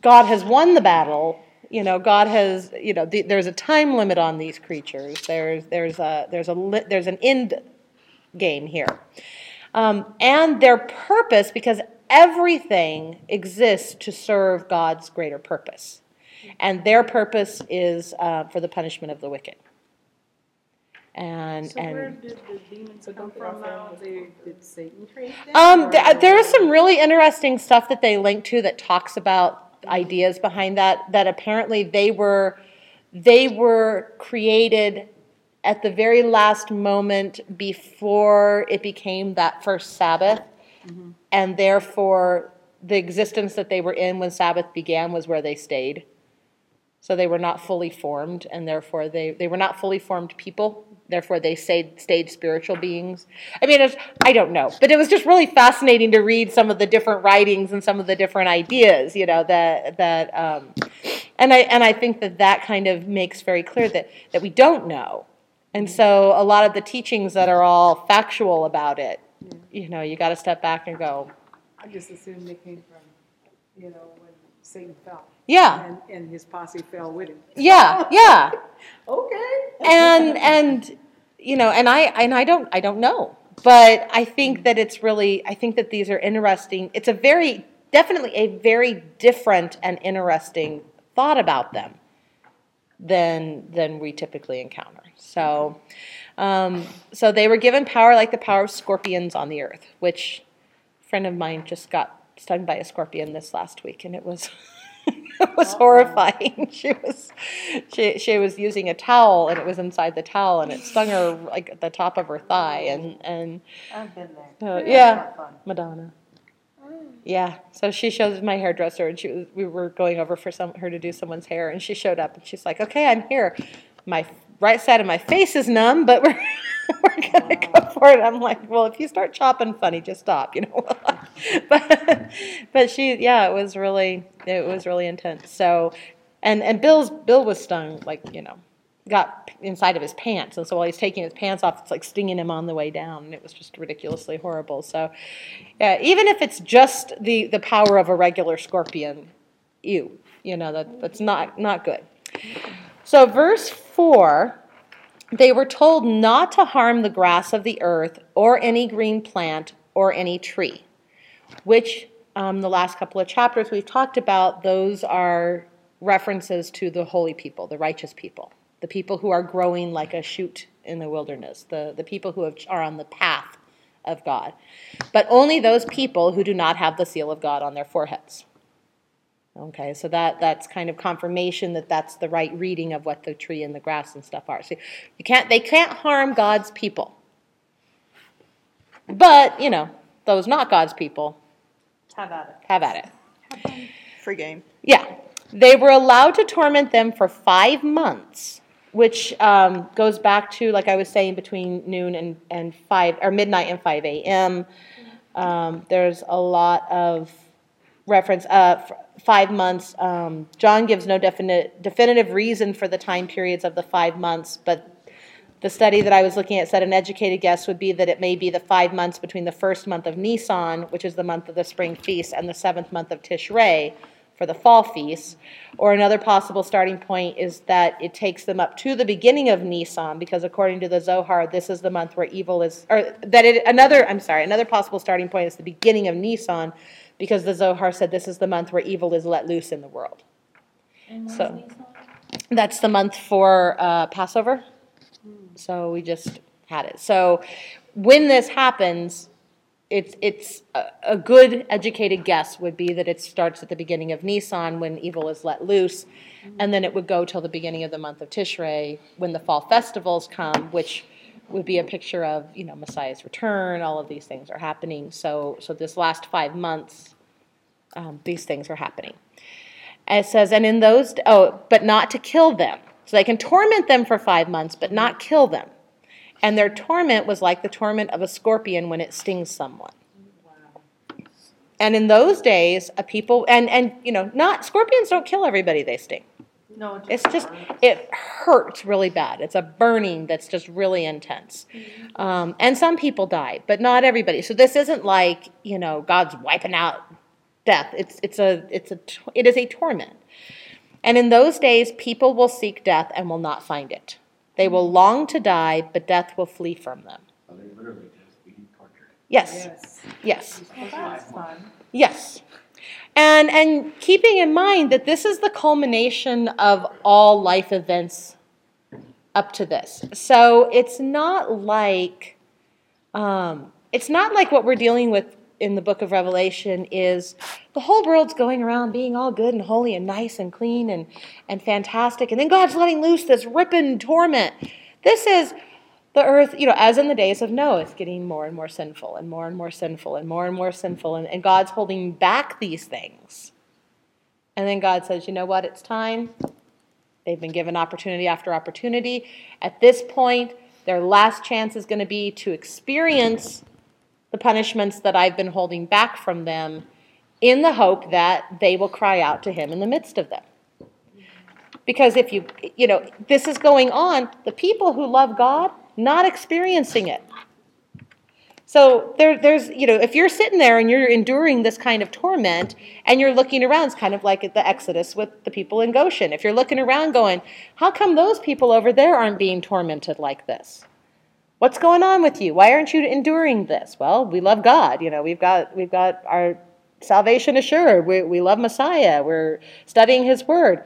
God has won the battle. You know, God has, you know, the, there's a time limit on these creatures. There's there's a there's a li- there's an end game here, um, and their purpose because everything exists to serve God's greater purpose, and their purpose is uh, for the punishment of the wicked. And So and where did the demons come from now? Did Satan create them? Um, th- there is some really interesting stuff that they link to that talks about ideas behind that. That apparently they were they were created at the very last moment before it became that first Sabbath, and therefore the existence that they were in when Sabbath began was where they stayed. So they were not fully formed, and therefore they, they were not fully formed people. Therefore, they stayed, stayed spiritual beings. I mean, it's, I don't know, but it was just really fascinating to read some of the different writings and some of the different ideas, you know, that that, um, and I and I think that that kind of makes very clear that that we don't know, and so a lot of the teachings that are all factual about it, you know, you got to step back and go, I just assumed they came from, you know, when Satan fell. yeah, And, and his posse fell with him. yeah, yeah. Okay. and and you know and i and i don't i don't know but i think that it's really i think that these are interesting it's a very definitely a very different and interesting thought about them than than we typically encounter so um, so they were given power like the power of scorpions on the earth which a friend of mine just got stung by a scorpion this last week and it was it was horrifying. She was she, she was using a towel and it was inside the towel and it stung her like at the top of her thigh and and I've been there. uh, yeah. madonna. Yeah. So she shows my hairdresser and she was we were going over for some her to do someone's hair and she showed up and she's like okay i'm here. My right side of my face is numb but we're we're gonna go for it. I'm like well if you start chopping funny just stop you know? But but she yeah it was really it was really intense. So and and bill's bill was stung like you know got inside of his pants. And so while he's taking his pants off it's like stinging him on the way down. And it was just ridiculously horrible. So yeah even if it's just the the power of a regular scorpion ew you know that that's not not good. So verse 4 they were told not to harm the grass of the earth or any green plant or any tree which um, the last couple of chapters we've talked about, those are references to the holy people, the righteous people, the people who are growing like a shoot in the wilderness, the, the people who have, are on the path of God. But only those people who do not have the seal of God on their foreheads. Okay, so that, that's kind of confirmation that that's the right reading of what the tree and the grass and stuff are. So you can't, they can't harm God's people. But, you know, those not God's people Have at it. have at it. Free game. Yeah. They were allowed to torment them for five months, which um, goes back to, like I was saying, between noon and, and 5, or midnight and 5 a.m. Um, there's a lot of reference, uh, f- five months. Um, John gives no definite, definitive reason for the time periods of the five months, but the study that I was looking at said an educated guess would be that it may be the five months between the first month of Nisan, which is the month of the spring feast, and the seventh month of Tishrei for the fall feast. Or another possible starting point is that it takes them up to the beginning of Nisan, because according to the Zohar, this is the month where evil is, or that it, another, I'm sorry, another possible starting point is the beginning of Nisan, because the Zohar said this is the month where evil is let loose in the world. So that's the month for uh, Passover. So we just had it. So when this happens, it's it's a, a good educated guess would be that it starts at the beginning of Nisan when evil is let loose, and then it would go till the beginning of the month of Tishrei when the fall festivals come, which would be a picture of you know Messiah's return. All of these things are happening. So so this last five months, um, these things are happening. And it says, and in those, oh, but not to kill them. So they can torment them for five months, but not kill them. And their torment was like the torment of a scorpion when it stings someone. And in those days, a people, and, and, you know, not, scorpions don't kill everybody they sting. No, It's just, it hurts really bad. It's a burning that's just really intense. Um, and some people die, but not everybody. So this isn't like, you know, God's wiping out death. It's, it's a, it's a it is a torment. And in those days, people will seek death and will not find it. They will long to die, but death will flee from them. Are they literally just being tortured? Yes, Yes. yes. Well, that's fun. Yes. And and keeping in mind that this is the culmination of all life events up to this. So it's not like um, it's not like what we're dealing with in the book of Revelation is the whole world's going around being all good and holy and nice and clean and, and fantastic, and then God's letting loose this ripping torment. This is the earth, you know, as in the days of Noah, it's getting more and more sinful and more and more sinful and more and more sinful, and, and God's holding back these things. And then God says, you know what, it's time. They've been given opportunity after opportunity. At this point, their last chance is going to be to experience the punishments that I've been holding back from them in the hope that they will cry out to Him in the midst of them. Because if you, you know, this is going on, the people who love God, not experiencing it. So there, there's, you know, if you're sitting there and you're enduring this kind of torment and you're looking around, it's kind of like the Exodus with the people in Goshen. If you're looking around going, how come those people over there aren't being tormented like this? What's going on with you? Why aren't you enduring this? Well, we love God. You know, we've got we've got our salvation assured. We, we love Messiah. We're studying His Word.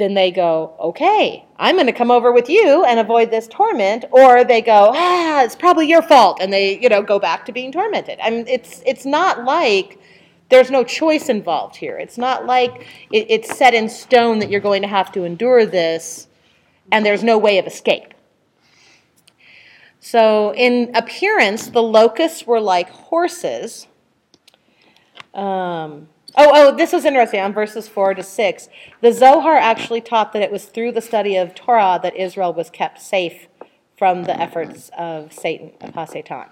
Then they go, okay, I'm going to come over with you and avoid this torment. Or they go, ah, it's probably your fault, and they, you know, go back to being tormented. I mean, it's it's not like there's no choice involved here. It's not like it, it's set in stone that you're going to have to endure this, and there's no way of escape. So, in appearance, the locusts were like horses. Um, oh, oh, this was interesting on verses 4 to 6. The Zohar actually taught that it was through the study of Torah that Israel was kept safe from the efforts of Satan, of Hasatan.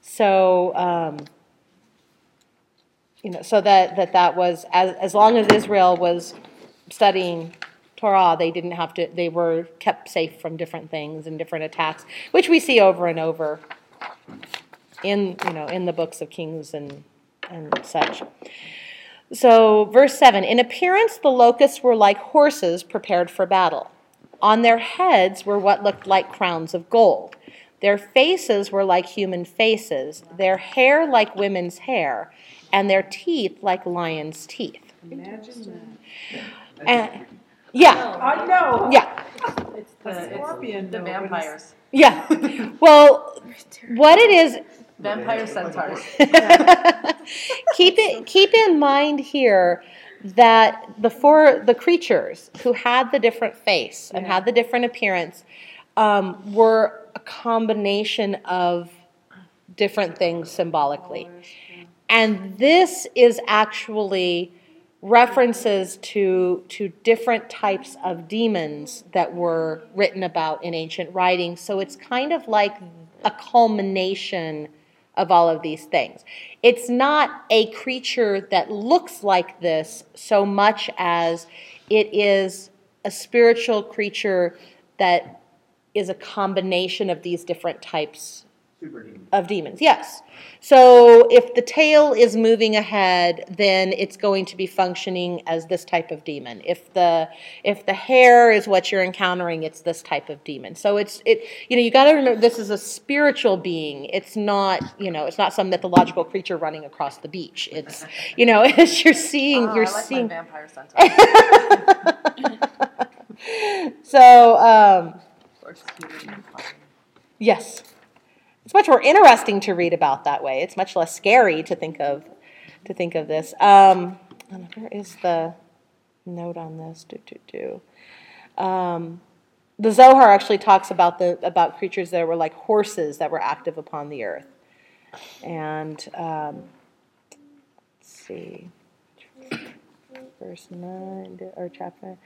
So, um, you know, so that, that that was, as, as long as Israel was studying Torah, they didn't have to, they were kept safe from different things and different attacks, which we see over and over in, you know, in the books of Kings and, and such. So, verse 7 In appearance, the locusts were like horses prepared for battle. On their heads were what looked like crowns of gold. Their faces were like human faces, their hair like women's hair, and their teeth like lions' teeth. Imagine that. And, yeah, I know. yeah. It's A the, scorpion, it's the though, when it's- vampires. Yeah. Well, what it is, Vampire centaurs. keep it keep in mind here that the four the creatures who had the different face and had the different appearance um, were a combination of different things symbolically. And this is actually references to, to different types of demons that were written about in ancient writings. So it's kind of like a culmination of all of these things. It's not a creature that looks like this so much as it is a spiritual creature that is a combination of these different types Super demon. of demons. Yes. So if the tail is moving ahead, then it's going to be functioning as this type of demon. If the if the hair is what you're encountering, it's this type of demon. So it's it you know you got to remember this is a spiritual being. It's not you know it's not some mythological creature running across the beach. It's you know as you're seeing Oh, you're I like seeing. my vampire centaur. so um, Of course, human and fun. Yes. It's much more interesting to read about that way. It's much less scary to think of to think of this. Um, where is the note on this? Do do do. Um, the Zohar actually talks about the about creatures that were like horses that were active upon the earth. And um, let's see, verse nine or chapter.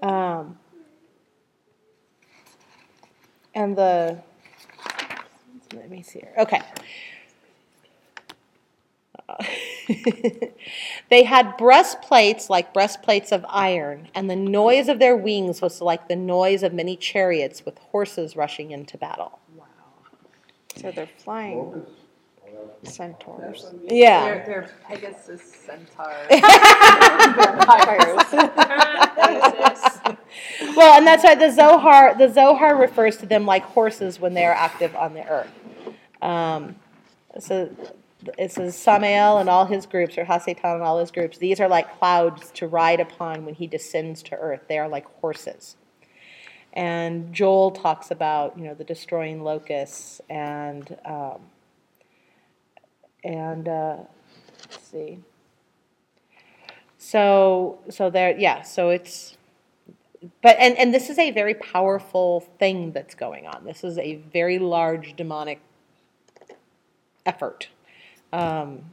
Um, and the let me see here. Okay. Uh, they had breastplates like breastplates of iron, and the noise of their wings was like the noise of many chariots with horses rushing into battle. Wow. So they're flying Locusts? Centaurs. Yeah. They're, they're Pegasus centaur. Well, and that's why the Zohar the Zohar refers to them like horses when they are active on the earth. Um, so it says Samael and all his groups, or Hasatan and all his groups. These are like clouds to ride upon when he descends to earth. They are like horses. And Joel talks about you know the destroying locusts and um, and uh, let's see. So so there yeah so it's but and and this is a very powerful thing that's going on. This is a very large demonic effort. Um,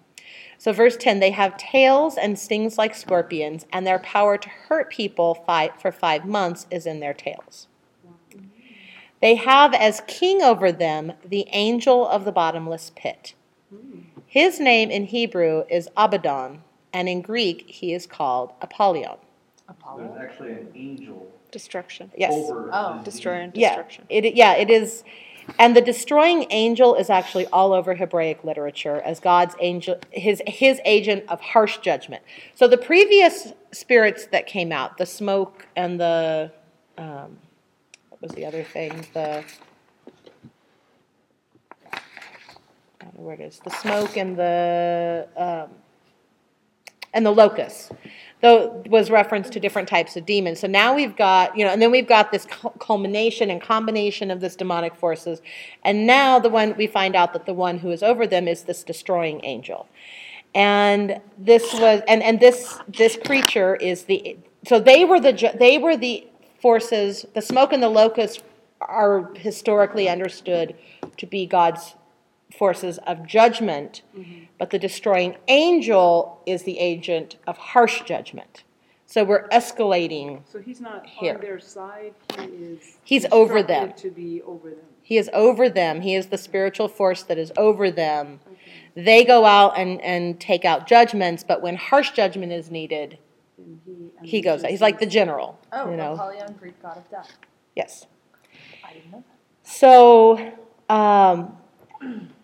so verse 10 they have tails and stings like scorpions and their power to hurt people five, for 5 months is in their tails. They have as king over them the angel of the bottomless pit. His name in Hebrew is Abaddon and in Greek he is called Apollyon. Apollo. There's actually an angel Destruction. Yes. over. Oh. his Destroy and Yeah, destruction. it, yeah, it is. And the destroying angel is actually all over Hebraic literature as God's angel, his, his agent of harsh judgment. So the previous spirits that came out, the smoke and the, um, what was the other thing? The, I don't know where it is. The smoke and the, um, and the locusts though was reference to different types of demons. So now we've got, you know, and then we've got this culmination and combination of this demonic forces. And now the one we find out that the one who is over them is this destroying angel. And this was and and this this creature is the so they were the they were the forces, the smoke and the locust are historically understood to be God's forces of judgment, but the destroying angel is the agent of harsh judgment. So we're escalating. So he's not Here. on their side, he is. He's over them. To be over them. He is over them. He is the spiritual force that is over them. They go out and, and take out judgments, but when harsh judgment is needed, And he. he goes out. He's like the general. Oh, you know. Apollyon, Greek god of death. Yes. I didn't know that. So, um,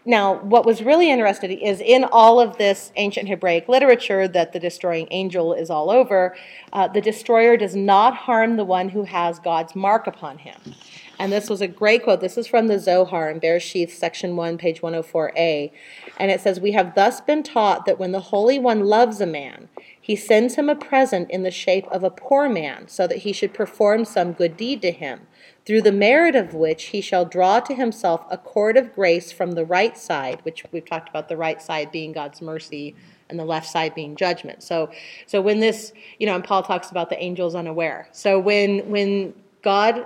now what was really interesting is in all of this ancient Hebraic literature that the destroying angel is all over, uh, the destroyer does not harm the one who has God's mark upon him. And this was a great quote. This is from the Zohar in Bereshith, section 1, page 104a. And it says, We have thus been taught that when the Holy One loves a man, he sends him a present in the shape of a poor man, so that he should perform some good deed to him, through the merit of which he shall draw to himself a cord of grace from the right side, which we've talked about the right side being God's mercy and the left side being judgment. So so when this, you know, and Paul talks about the angels unaware. So when when God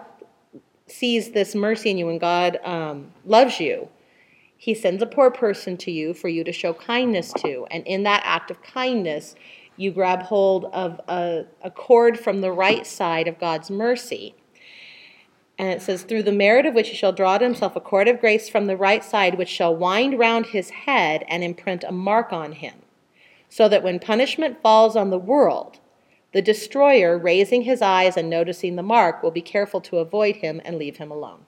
sees this mercy in you and God um, loves you, He sends a poor person to you for you to show kindness to. And in that act of kindness, you grab hold of a, a cord from the right side of God's mercy. And it says, Through the merit of which he shall draw to himself a cord of grace from the right side, which shall wind round his head and imprint a mark on him, so that when punishment falls on the world, the destroyer, raising his eyes and noticing the mark, will be careful to avoid him and leave him alone.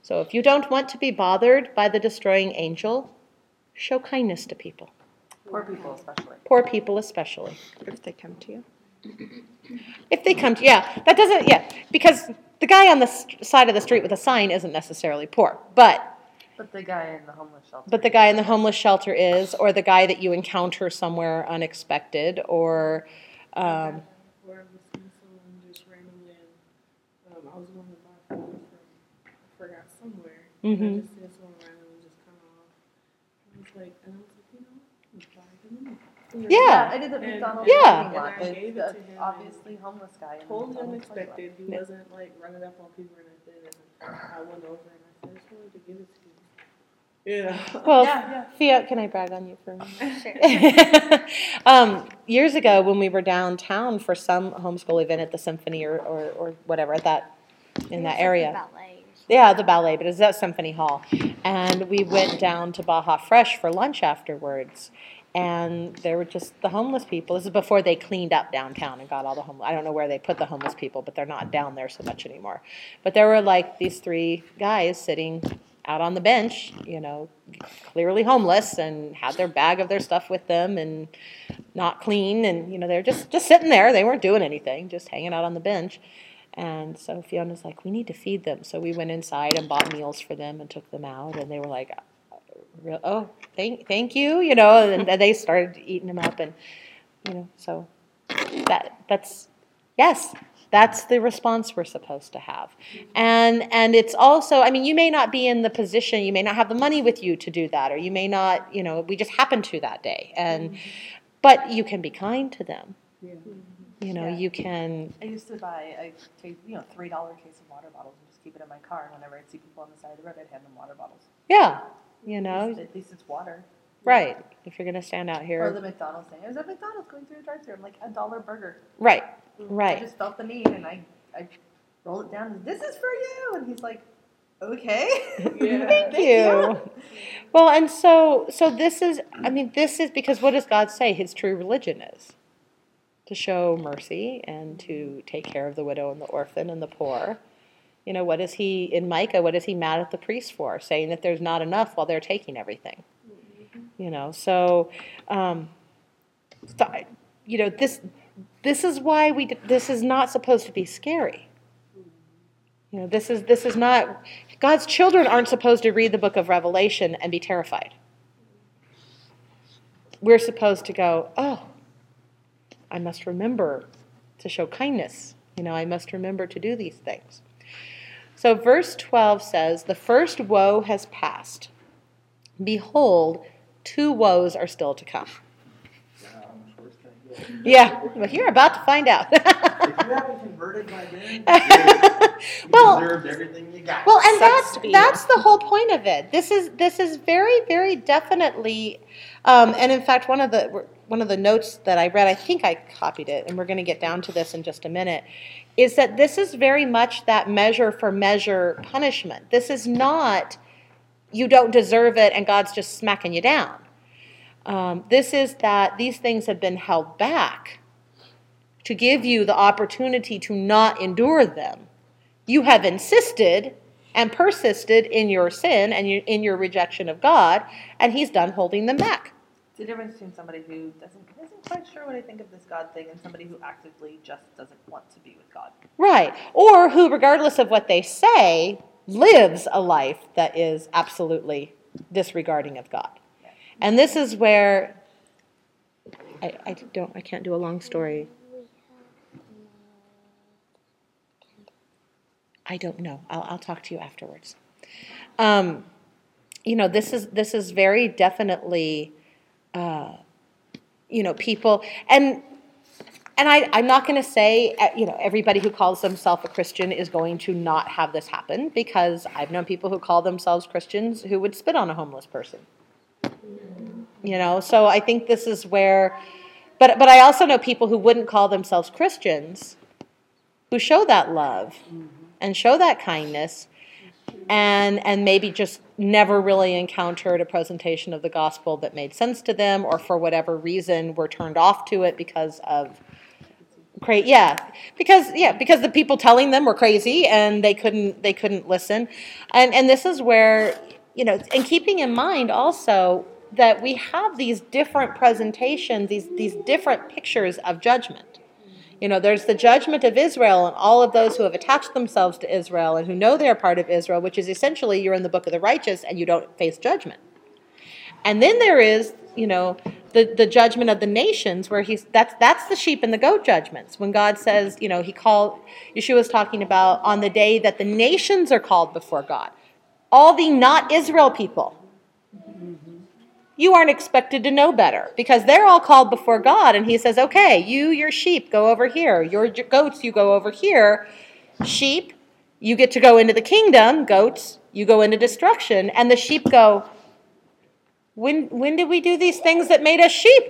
So if you don't want to be bothered by the destroying angel, show kindness to people, Poor people especially. poor people especially. If they come to you. If they come to, yeah, that doesn't, yeah, because the guy on the s- side of the street with a sign isn't necessarily poor, but But the guy in the homeless shelter. but the guy in the homeless shelter is, or the guy that you encounter somewhere unexpected, or um, Where I was seeing someone just randomly, and um, I was going to buy food from, I forgot somewhere. And Mhm. I just seen someone randomly just come off. I was like, and I was like, you know, buy them. Yeah. I did the And- McDonald's Yeah. parking lot. And I It's gave it the to him, obviously homeless guy. Totally McDonald's parking lot. unexpected. He wasn't like running up on people or nothing. And I went over and I said, I just wanted to give it to you. Yeah. well, Yeah, Fia, can I brag on you for a minute? um, years ago, when we were downtown for some homeschool event at the symphony or, or, or whatever at that in that area. Yeah, the ballet, but it was at Symphony Hall. And we went down to Baja Fresh for lunch afterwards. And there were just the homeless people. This is before they cleaned up downtown and got all the homeless. I don't know where they put the homeless people, but they're not down there so much anymore. But there were like these three guys sitting out on the bench, you know, clearly homeless and had their bag of their stuff with them and not clean. And, you know, they're just, just sitting there. They weren't doing anything, just hanging out on the bench. And so Fiona's like, we need to feed them. So we went inside and bought meals for them and took them out. And they were like, "Real- oh, thank, thank you, you know. And, and they started eating them up, and you know, so that that's yes, that's the response we're supposed to have. And and it's also, I mean, you may not be in the position, you may not have the money with you to do that, or you may not, you know, we just happened to that day, and but you can be kind to them. Yeah. You know, Yeah. you can I used to buy a you know three dollar case of water bottles and just keep it in my car. And whenever I'd see people on the side of the road, I'd hand them water bottles. Yeah, you At know, least, at least it's water. right. If you're gonna stand out here, Or the McDonald's thing. I was at McDonald's going through a drive-through. I'm like a dollar burger. right, mm. Right. I just felt the need, and I I rolled it down. And, this is for you, and he's like, okay. Yeah. Thank you. Well, and so so this is I mean this is because what does God say his true religion is? To show mercy and to take care of the widow and the orphan and the poor. You know, what is he in Micah, what is he mad at the priest for? Saying that there's not enough while they're taking everything. You know, so um I- you know, this this is why we this is not supposed to be scary. You know, this is this is not God's children aren't supposed to read the book of Revelation and be terrified. We're supposed to go, "Oh, I must remember to show kindness. You know, I must remember to do these things." So verse 12 says, "The first woe has passed. Behold, two woes are still to come." Yeah, how much worse can it get? Yeah, well, you're about to find out. If you haven't converted by then, you Well- deserved everything you got. Well, and Sucks that's that's the whole point of it. This is this is very very definitely, um, and in fact, one of the one of the notes that I read, I think I copied it, and we're going to get down to this in just a minute, is that this is very much that measure for measure punishment. This is not you don't deserve it and God's just smacking you down. Um, this is that these things have been held back to give you the opportunity to not endure them. You have insisted and persisted in your sin and you, in your rejection of God, and He's done holding them back. It's the difference between somebody who doesn't isn't quite sure what I think of this God thing and somebody who actively just doesn't want to be with God. Right. Or who, regardless of what they say, lives a life that is absolutely disregarding of God. And this is where I, I don't I can't do a long story. I don't know. I'll, I'll talk to you afterwards. Um, you know, this is this is very definitely, uh, you know, people and and I, I'm not going to say, uh, you know, everybody who calls themselves a Christian is going to not have this happen because I've known people who call themselves Christians who would spit on a homeless person. You know, so I think this is where, but but I also know people who wouldn't call themselves Christians who show that love and show that kindness and and maybe just never really encountered a presentation of the gospel that made sense to them or for whatever reason were turned off to it because of crazy yeah because yeah because the people telling them were crazy and they couldn't they couldn't listen. And and this is where you know and keeping in mind also that we have these different presentations these these different pictures of judgment you know, there's the judgment of Israel and all of those who have attached themselves to Israel and who know they're part of Israel, which is essentially you're in the book of the righteous and you don't face judgment. And then there is, you know, the, the judgment of the nations where he's that's that's the sheep and the goat judgments. When God says, you know, he called Yeshua was talking about on the day that the nations are called before God. All the not Israel people you aren't expected to know better because they're all called before God. And He says, okay, you, your sheep, go over here. Your goats, you go over here. Sheep, you get to go into the kingdom. Goats, you go into destruction. And the sheep go, when, when did we do these things that made us sheep?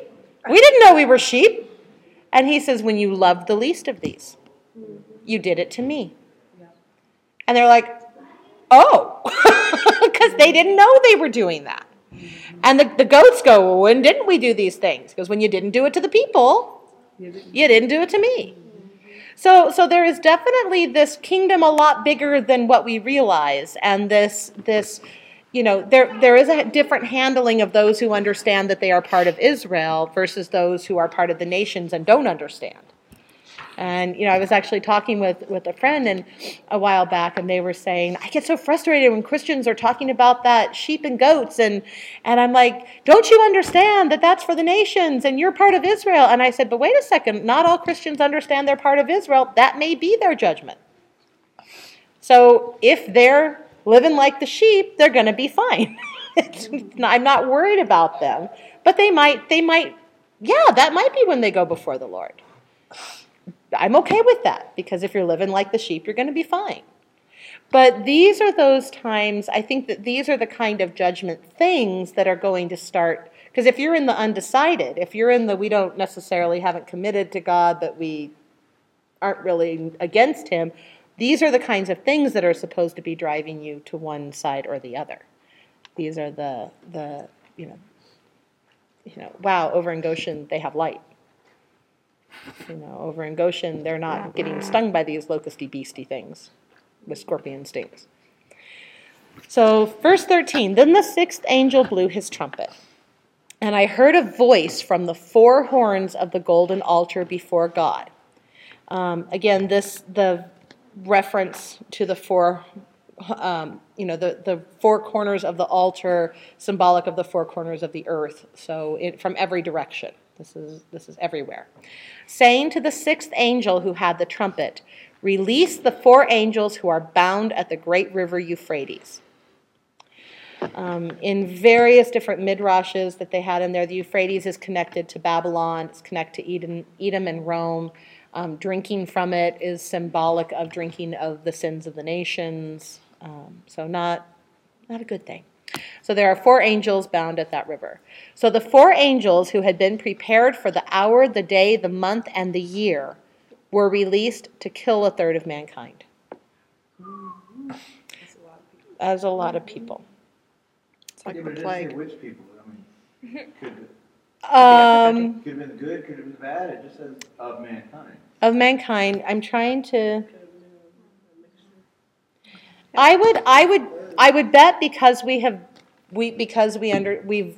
We didn't know we were sheep. And He says, when you loved the least of these, you did it to me. And they're like, oh, because they didn't know they were doing that. And the, the goats go, well, when didn't we do these things? Because when you didn't do it to the people, you didn't do it to me. So, so there is definitely this kingdom a lot bigger than what we realize, and this, this, you know, there, there is a different handling of those who understand that they are part of Israel versus those who are part of the nations and don't understand. And you know, I was actually talking with with a friend and a while back, and they were saying, I get so frustrated when Christians are talking about that sheep and goats, and and I'm like, don't you understand that that's for the nations, and you're part of Israel? And I said, but wait a second, not all Christians understand they're part of Israel. That may be their judgment. So if they're living like the sheep, they're going to be fine. I'm not worried about them, but they might they might yeah, that might be when they go before the Lord. I'm okay with that because if you're living like the sheep, you're going to be fine. But these are those times, I think that these are the kind of judgment things that are going to start. Because if you're in the undecided, if you're in the we don't necessarily haven't committed to God, but we aren't really against Him, these are the kinds of things that are supposed to be driving you to one side or the other. These are the, the you know, you know, wow, over in Goshen they have light. You know, over in Goshen, they're not getting stung by these locusty beastie things with scorpion stings. So, verse 13 Then the sixth angel blew his trumpet, and I heard a voice from the four horns of the golden altar before God. Um, again, this the reference to the four, um, you know, the, the four corners of the altar, symbolic of the four corners of the earth. So, it, from every direction. This is, this is everywhere. Saying to the sixth angel who had the trumpet, Release the four angels who are bound at the great river Euphrates. Um, in various different midrashes that they had in there, the Euphrates is connected to Babylon, it's connected to Edom, Edom and Rome. Um, drinking from it is symbolic of drinking of the sins of the nations. Um, so, not, not a good thing. So there are four angels bound at that river. So the four angels who had been prepared for the hour, the day, the month, and the year were released to kill a third of mankind. That's a lot of people. It's like Yeah, the but it doesn't say plague. which people, I mean, could, Um, could have been good, could have been bad, it just says of mankind. of mankind, I'm trying to. I would, I would, I would bet because we have, we because we under we've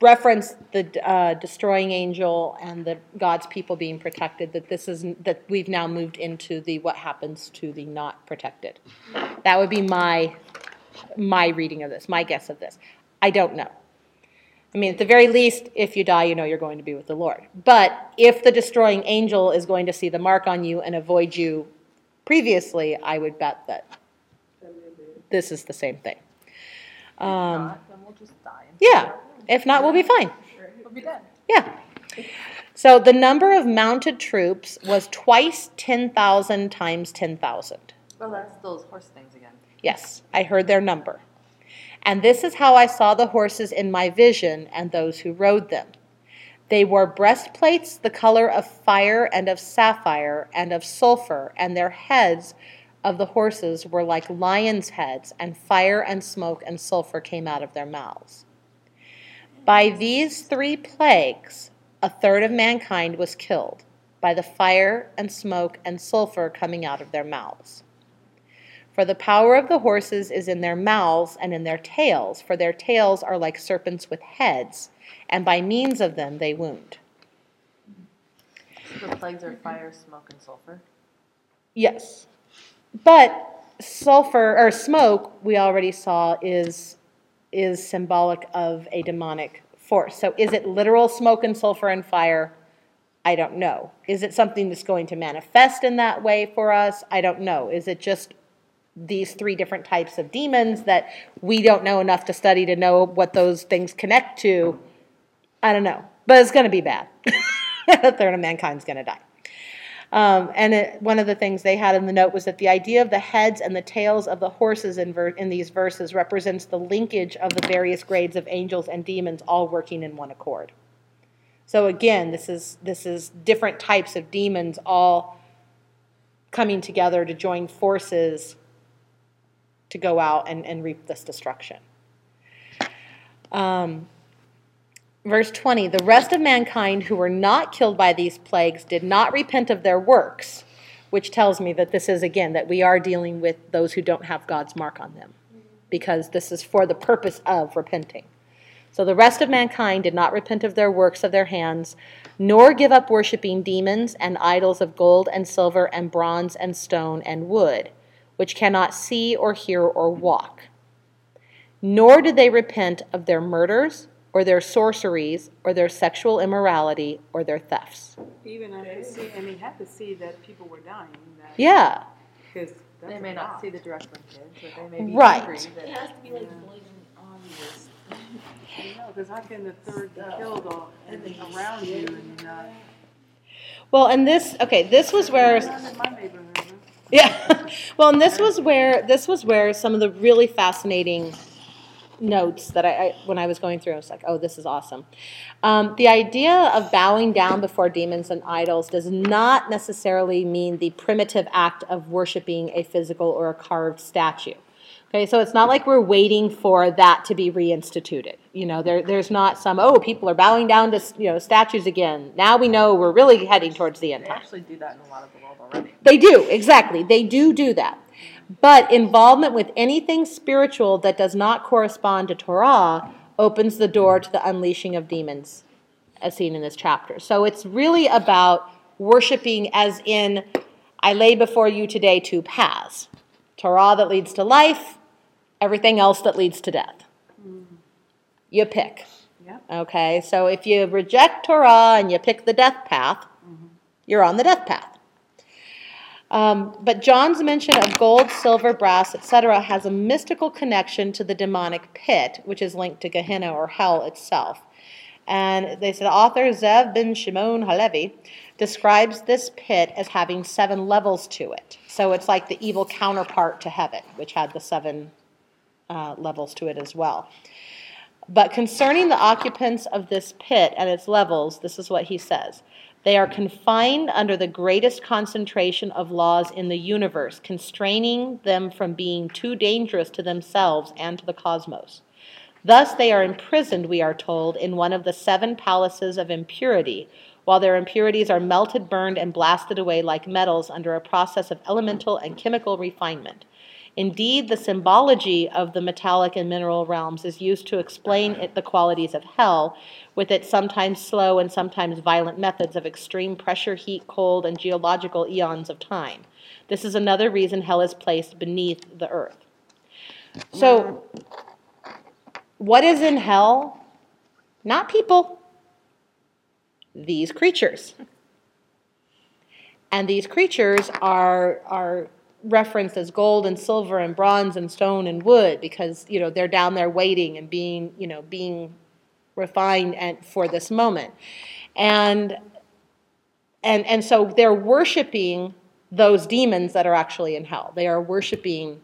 referenced the uh, destroying angel and the God's people being protected. That this is that we've now moved into the what happens to the not protected. That would be my my reading of this, my guess of this. I don't know. I mean, at the very least, if you die, you know you're going to be with the Lord. But if the destroying angel is going to see the mark on you and avoid you previously, I would bet that this is the same thing. Um, Then we'll just die. yeah, if not, we'll be fine. We'll be dead. Yeah. So the number of mounted troops was twice 10,000 times 10,000. Oh, that's those horse things again. Yes, I heard their number. And this is how I saw the horses in my vision and those who rode them. They wore breastplates the color of fire and of sapphire and of sulfur, and their heads of the horses were like lions' heads, and fire and smoke and sulfur came out of their mouths. By these three plagues, a third of mankind was killed by the fire and smoke and sulfur coming out of their mouths. For the power of the horses is in their mouths and in their tails, for their tails are like serpents with heads, and by means of them they wound. The plagues are fire, smoke, and sulfur. Yes. But sulfur or smoke, we already saw, is is symbolic of a demonic force. So is it literal smoke and sulfur and fire? I don't know. Is it something that's going to manifest in that way for us? I don't know. Is it just these three different types of demons that we don't know enough to study to know what those things connect to? I don't know. But it's going to be bad. a third of mankind's going to die. Um, and it, one of the things they had in the note was that the idea of the heads and the tails of the horses in, ver- in these verses represents the linkage of the various grades of angels and demons all working in one accord. So again, this is this is different types of demons all coming together to join forces to go out and, and reap this destruction. Um, Verse 20 The rest of mankind who were not killed by these plagues did not repent of their works, which tells me that this is, again, that we are dealing with those who don't have God's mark on them, because this is for the purpose of repenting. So the rest of mankind did not repent of their works of their hands, nor give up worshiping demons and idols of gold and silver and bronze and stone and wood, which cannot see or hear or walk. Nor did they repent of their murders or their sorceries, or their sexual immorality, or their thefts. Even had to see, and he had to see that people were dying. That, Yeah, Because They may not see the direct linkage, but they may be Right. angry It has to be like blatant obvious. You know, because how can the third be killed all and around you and not? well, and this, okay, this was where, Not in my neighborhood. huh? yeah, well, and this was where, this was where some of the really fascinating notes that I, I when I was going through, I was like, oh, this is awesome. Um, the idea of bowing down before demons and idols does not necessarily mean the primitive act of worshiping a physical or a carved statue. Okay, so it's not like we're waiting for that to be reinstituted. You know, there, there's not some, oh, people are bowing down to you know statues again. Now we know we're really heading towards the end they actually do that in a lot of the world already. They do, exactly. They do do that. But involvement with anything spiritual that does not correspond to Torah opens the door to the unleashing of demons, as seen in this chapter. So it's really about worshiping, as in, I lay before you today two paths Torah that leads to life, everything else that leads to death. Mm-hmm. You pick. Yep. Okay, so if you reject Torah and you pick the death path, mm-hmm. you're on the death path. Um, but John's mention of gold, silver, brass, etc., has a mystical connection to the demonic pit, which is linked to Gehenna or hell itself. And they said author Zev ben Shimon Halevi describes this pit as having seven levels to it. So it's like the evil counterpart to heaven, which had the seven uh, levels to it as well. But concerning the occupants of this pit and its levels, this is what he says. They are confined under the greatest concentration of laws in the universe, constraining them from being too dangerous to themselves and to the cosmos. Thus, they are imprisoned, we are told, in one of the seven palaces of impurity, while their impurities are melted, burned, and blasted away like metals under a process of elemental and chemical refinement. Indeed, the symbology of the metallic and mineral realms is used to explain it, the qualities of hell, with its sometimes slow and sometimes violent methods of extreme pressure, heat, cold, and geological eons of time. This is another reason hell is placed beneath the earth. So, what is in hell? Not people, these creatures. And these creatures are, are referenced as gold and silver and bronze and stone and wood because, you know, they're down there waiting and being, you know, being refined and for this moment. And and, and so they're worshiping those demons that are actually in hell. They are worshiping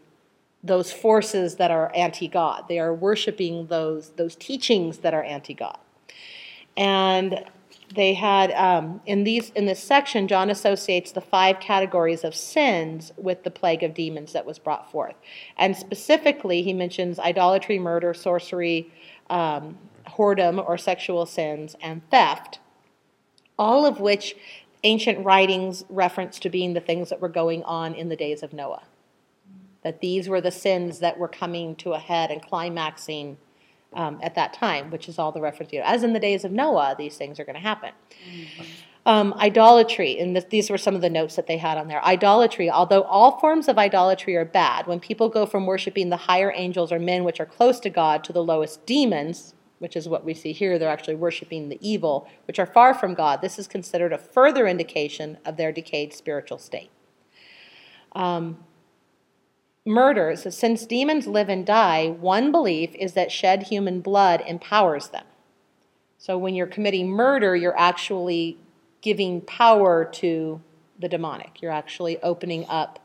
those forces that are anti-God. They are worshiping those, those teachings that are anti-God. And they had um, in these in this section, John associates the five categories of sins with the plague of demons that was brought forth, and specifically he mentions idolatry, murder, sorcery, um, whoredom or sexual sins, and theft, all of which ancient writings reference to being the things that were going on in the days of Noah. That these were the sins that were coming to a head and climaxing um, at that time, which is all the reference. You know, as in the days of Noah, these things are going to happen. Um, idolatry, and this, these were some of the notes that they had on there. Idolatry, although all forms of idolatry are bad, when people go from worshiping the higher angels or men which are close to God to the lowest demons, which is what we see here, they're actually worshiping the evil, which are far from God, this is considered a further indication of their decayed spiritual state. Um, murders, since demons live and die, one belief is that shed human blood empowers them. So when you're committing murder, you're actually giving power to the demonic. You're actually opening up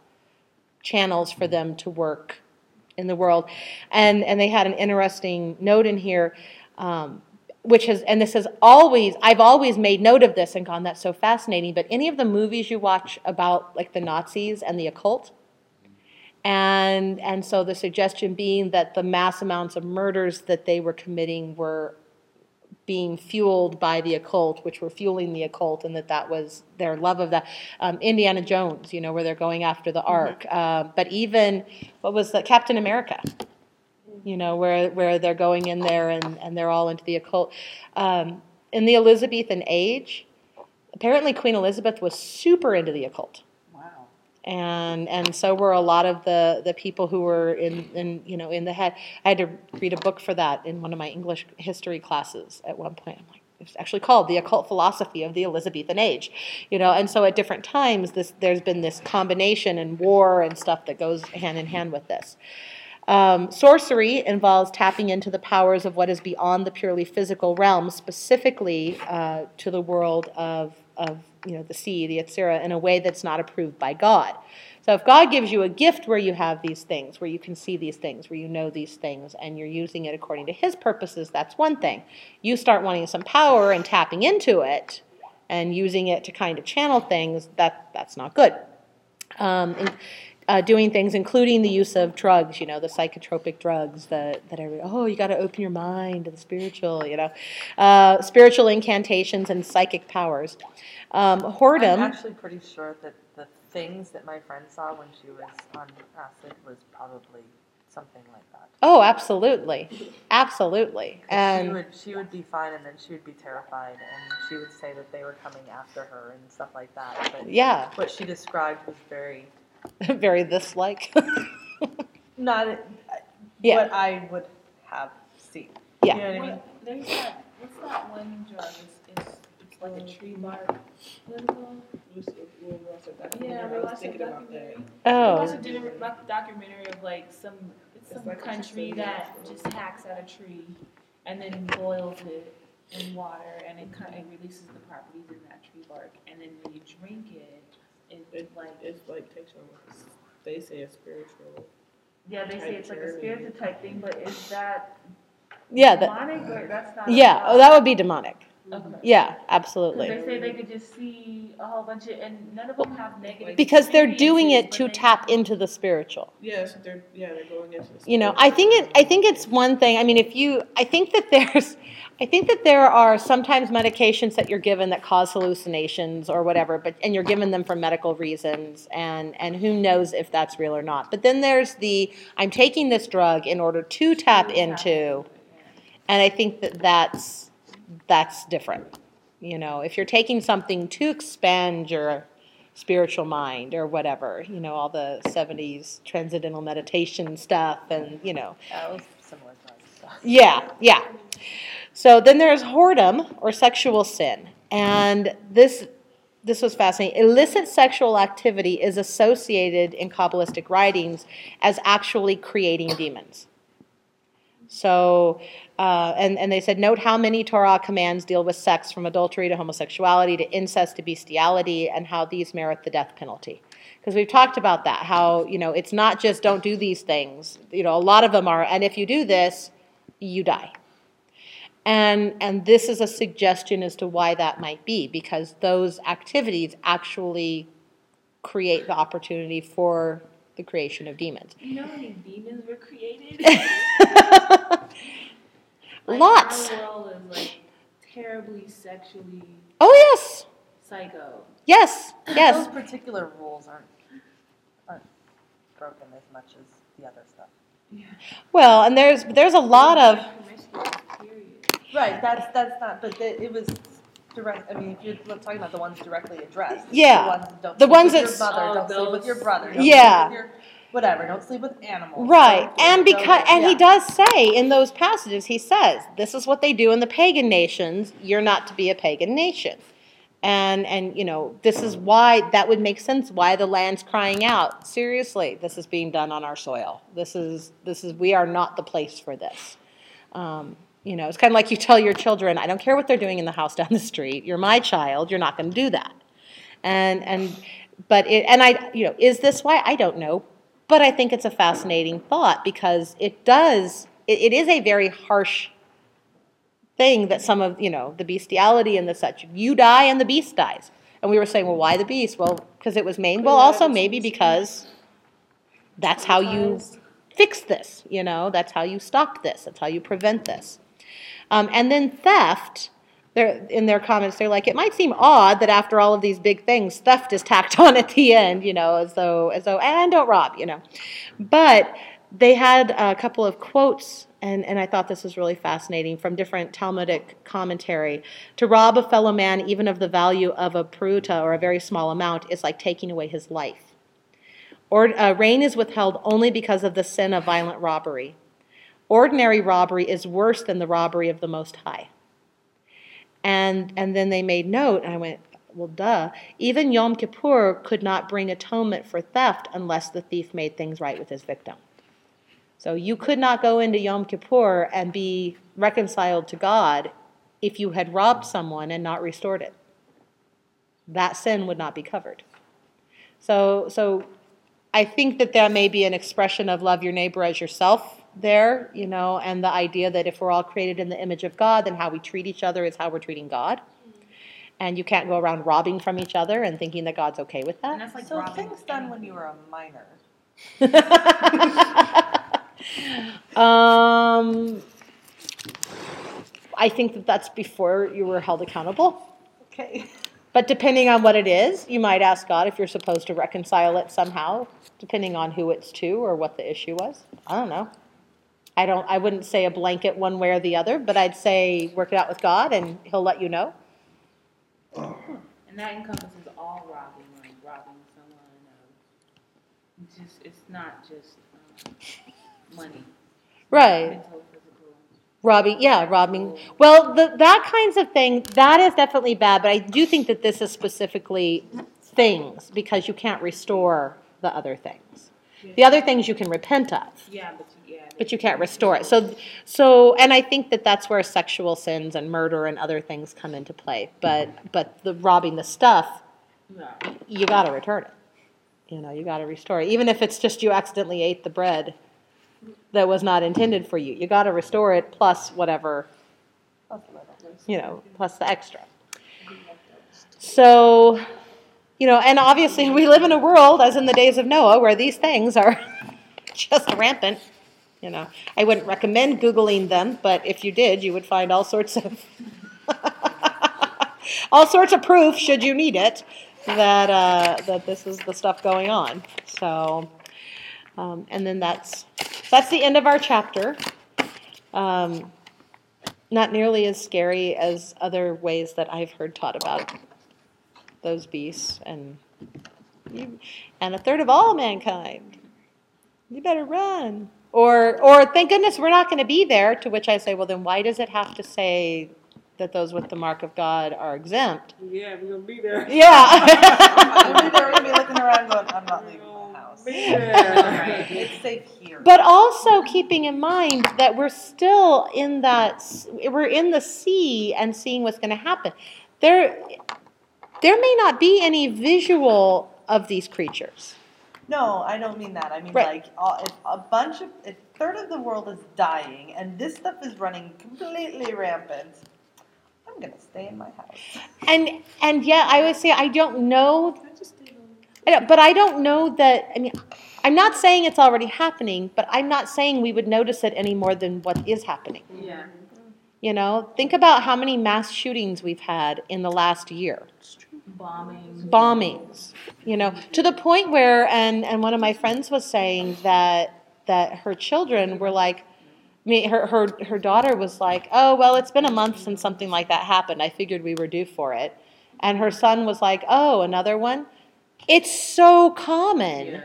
channels for them to work in the world. And, and they had an interesting note in here, um, which has, and this has always, I've always made note of this and gone, that's so fascinating. But any of the movies you watch about like the Nazis and the occult, and, and so the suggestion being that the mass amounts of murders that they were committing were being fueled by the occult, which were fueling the occult, and that that was their love of that. Um, Indiana Jones, you know, where they're going after the Ark. Uh, but even, what was that, Captain America? You know, where, where they're going in there and, and they're all into the occult. Um, in the Elizabethan age, apparently Queen Elizabeth was super into the occult. And and so were a lot of the the people who were in in you know in the head. I had to read a book for that in one of my English history classes at one point. I'm like, it's actually called the occult philosophy of the Elizabethan age, you know. And so at different times, this there's been this combination and war and stuff that goes hand in hand with this. Um, sorcery involves tapping into the powers of what is beyond the purely physical realm, specifically uh, to the world of, of you know, the sea, the Yetzirah, in a way that's not approved by God. So if God gives you a gift where you have these things, where you can see these things, where you know these things, and you're using it according to His purposes, that's one thing. You start wanting some power and tapping into it and using it to kind of channel things, that, that's not good. Um, uh, doing things, including the use of drugs, you know, the psychotropic drugs that, that are, oh, you got to open your mind to the spiritual, you know, uh, spiritual incantations and psychic powers. Um, whoredom. I'm actually pretty sure that the things that my friend saw when she was on acid was probably something like that. Oh, absolutely, absolutely, 'Cause she and would she would be fine, and then she would be terrified, and she would say that they were coming after her and stuff like that. But yeah, what she described was very very this like. not Yeah. what I would have seen. Yeah. You know what I mean? What, there's that, what's that one drug? It's, it's, it's like a um, tree bark. What is it called? Documentary. Yeah, I we was watched a thinking about that. documentary. We oh, watched a docu- doc- documentary of like some, it's It's some like a country custodian that for- just hacks at a tree and then boils it in water and it kind of releases the properties in that tree bark. And then when you drink it, It, it's like, it's like takes on, like a- they say a spiritual. yeah, they say it's like a journey. spiritual type thing, but is that yeah, that, demonic or that's not? yeah, oh, that would be demonic. Okay. Yeah, 'Cause absolutely. they say they could just see a whole bunch of, and none of them have negative. Because they're doing it to but tap have- into the spiritual. Yes, they're yeah they're going into. The You know, I think it. I think it's one thing. I mean, if you, I think that there's, I think that there are sometimes medications that you're given that cause hallucinations or whatever, but and you're given them for medical reasons, and and who knows if that's real or not. But then there's the I'm taking this drug in order to tap into, and I think that that's that's different. You know, if you're taking something to expand your spiritual mind or whatever, you know, all the 70s transcendental meditation stuff and, you know, That was similar to yeah, yeah. So then there's whoredom or sexual sin. And this this was fascinating. Illicit sexual activity is associated in Kabbalistic writings as actually creating demons. So Uh, and, and they said, note how many Torah commands deal with sex from adultery to homosexuality to incest to bestiality and how these merit the death penalty. Because we've talked about that, how, you know, it's not just don't do these things. You know, a lot of them are, and if you do this, you die. And, and this is a suggestion as to why that might be, because those activities actually create the opportunity for the creation of demons. You know how many demons were created? Like, Lots. Our world is like terribly sexually Oh, yes. psycho. Yes. Yes. Those particular rules aren't, aren't broken as much as the other stuff. Yeah. Well, and there's there's a lot of Promiscuous, period. Right, that's, that's not, but the- it was direct, I mean, if you're talking about the ones directly addressed. Yeah, The ones that don't the sleep ones with your that's- mother, Oh, don't sleep with your brother. don't Yeah. sleep with your Whatever, don't sleep with animals. right, don't- and don't- because and he yeah. does say in those passages he says this is what they do in the pagan nations. You're not to be a pagan nation, and and you know this is why that would make sense. Why the land's crying out. Seriously, this is being done on our soil. This is this is we are not the place for this. Um, you know, it's kind of like you tell your children, I don't care what they're doing in the house down the street. You're my child. You're not going to do that. And and but it and I you know is this why I don't know, but I think it's a fascinating thought because it does it, it is a very harsh thing that some of you know the bestiality and the such you die and the beast dies. And we were saying, well, why the beast? Well, because it was maimed. Well, also maybe because that's how you fix this. You know, that's how you stop this. That's how you prevent this. Um, and then theft, in their comments, they're like, it might seem odd that after all of these big things, theft is tacked on at the end, you know, as though, as though, and don't rob, you know. But they had a couple of quotes, and, and I thought this was really fascinating from different Talmudic commentary. To rob a fellow man, even of the value of a pruta or a very small amount, is like taking away his life. Or, uh, rain is withheld only because of the sin of violent robbery. Ordinary robbery is worse than the robbery of the Most High. And, and then they made note, and I went, well, duh. Even Yom Kippur could not bring atonement for theft unless the thief made things right with his victim. So you could not go into Yom Kippur and be reconciled to God if you had robbed someone and not restored it. That sin would not be covered. So, so I think that that may be an expression of love your neighbor as yourself there, you know, and the idea that if we're all created in the image of God, then how we treat each other is how we're treating God. And you can't go around robbing from each other and thinking that God's okay with that. And that. that's like So robbing things done when you were a minor. um, I think that that's before you were held accountable. Okay. But depending on what it is, you might ask God if you're supposed to reconcile it somehow, depending on who it's to or what the issue was. I don't know. I don't. I wouldn't say a blanket one way or the other, but I'd say work it out with God, and He'll let you know. And that encompasses all robbing, like robbing someone. It's just, it's not just um, money. Right. Mental. Robbing, yeah, robbing. Well, the, that kinds of thing, that is definitely bad, but I do think that this is specifically things because you can't restore the other things. The other things you can repent of, Yeah, but. But you can't restore it. So, so, and I think that that's where sexual sins and murder and other things come into play. But, but the robbing the stuff, Yeah. you got to return it. You know, you got to restore it, even if it's just you accidentally ate the bread that was not intended for you. You got to restore it plus whatever you know, plus the extra. So, you know, and obviously we live in a world, as in the days of Noah, where these things are just rampant. You know, I wouldn't recommend Googling them, but if you did, you would find all sorts of all sorts of proof, should you need it, that uh, that this is the stuff going on. So, um, and then that's that's the end of our chapter. Um, not nearly as scary as other ways that I've heard taught about those beasts and and a third of all mankind. You better run. Or or thank goodness we're not going to be there, to which I say, well then why does it have to say that those with the mark of God are exempt? Yeah, we're gonna be there. Yeah. Maybe they're gonna be looking around going, I'm not leaving my house. Yeah. It's safe here. But also keeping in mind that we're still in that, we're in the sea and seeing what's going to happen. There, there may not be any visual of these creatures. No, I don't mean that. I mean Right. like all, if a bunch of if a third of the world is dying and this stuff is running completely rampant. I'm gonna stay in my house. And and yeah, I would say I don't know, I just stayed on. I don't- but I don't know that. I mean, I'm not saying it's already happening, but I'm not saying we would notice it any more than what is happening. Yeah. You know, think about how many mass shootings we've had in the last year. Bombing. Bombings you know to the point where and and one of my friends was saying that that her children were like I mean, her, her her daughter was like, "Oh well, it's been a month since something like that happened. I figured we were due for it." And her son was like, "Oh, another one." It's so common Yeah.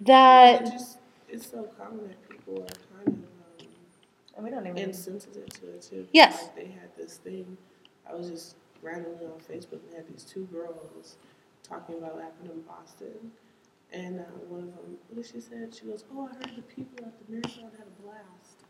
that It just, it's so common that people are kind of um, And we don't even insensitive to it too. Yes. Like they had this thing. I was just randomly on Facebook and had these two girls talking about what happened in Boston. And uh, one of them, what did she say? She goes, "Oh, I heard the people at the marathon had a blast."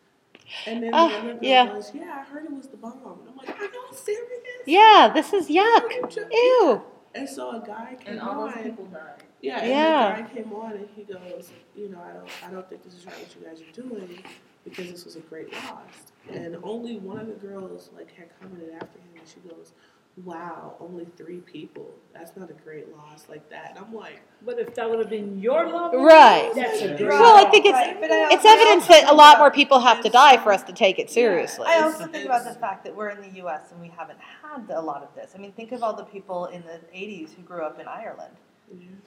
And then Oh, the other girl yeah. goes, "Yeah, I heard it was the bomb." And I'm like, "Are y'all serious?" yeah, this is yuck. Ew. And so a guy came And all on. those people died. Yeah, and Yeah. the guy came on and he goes, you know, I don't, I don't think this is right what you guys are doing because this was a great loss. And only one of the girls like had commented after him, and she goes, "Wow, only three people. That's not a great loss like that." And I'm like, But if that would have been your loved one, Right. that's a great. Well, I think it's Right, it's evidence that a lot more people have to die for us to take it seriously. I also think about the fact that we're in the U.S. and we haven't had a lot of this. I mean, think of all the people in the '80s who grew up in Ireland,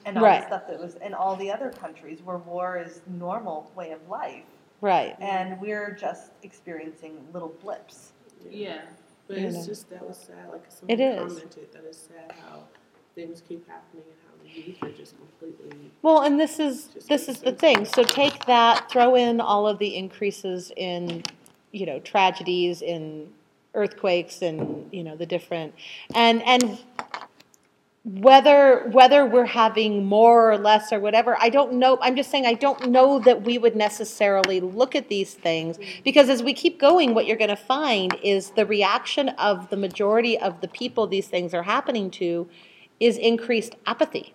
and all Right. the stuff that was in all the other countries where war is normal way of life, Right. and we're just experiencing little blips. Yeah. But You it's know. just that was sad. Like someone It is. commented that it's sad how things keep happening and how the youth are just completely. Well, and this is, this is the thing, so take that, throw in all of the increases in, you know, tragedies, in earthquakes and, you know, the different, and, and whether, whether we're having more or less or whatever, I don't know, I'm just saying, I don't know that we would necessarily look at these things, because as we keep going, what you're gonna find is the reaction of the majority of the people these things are happening to is increased apathy.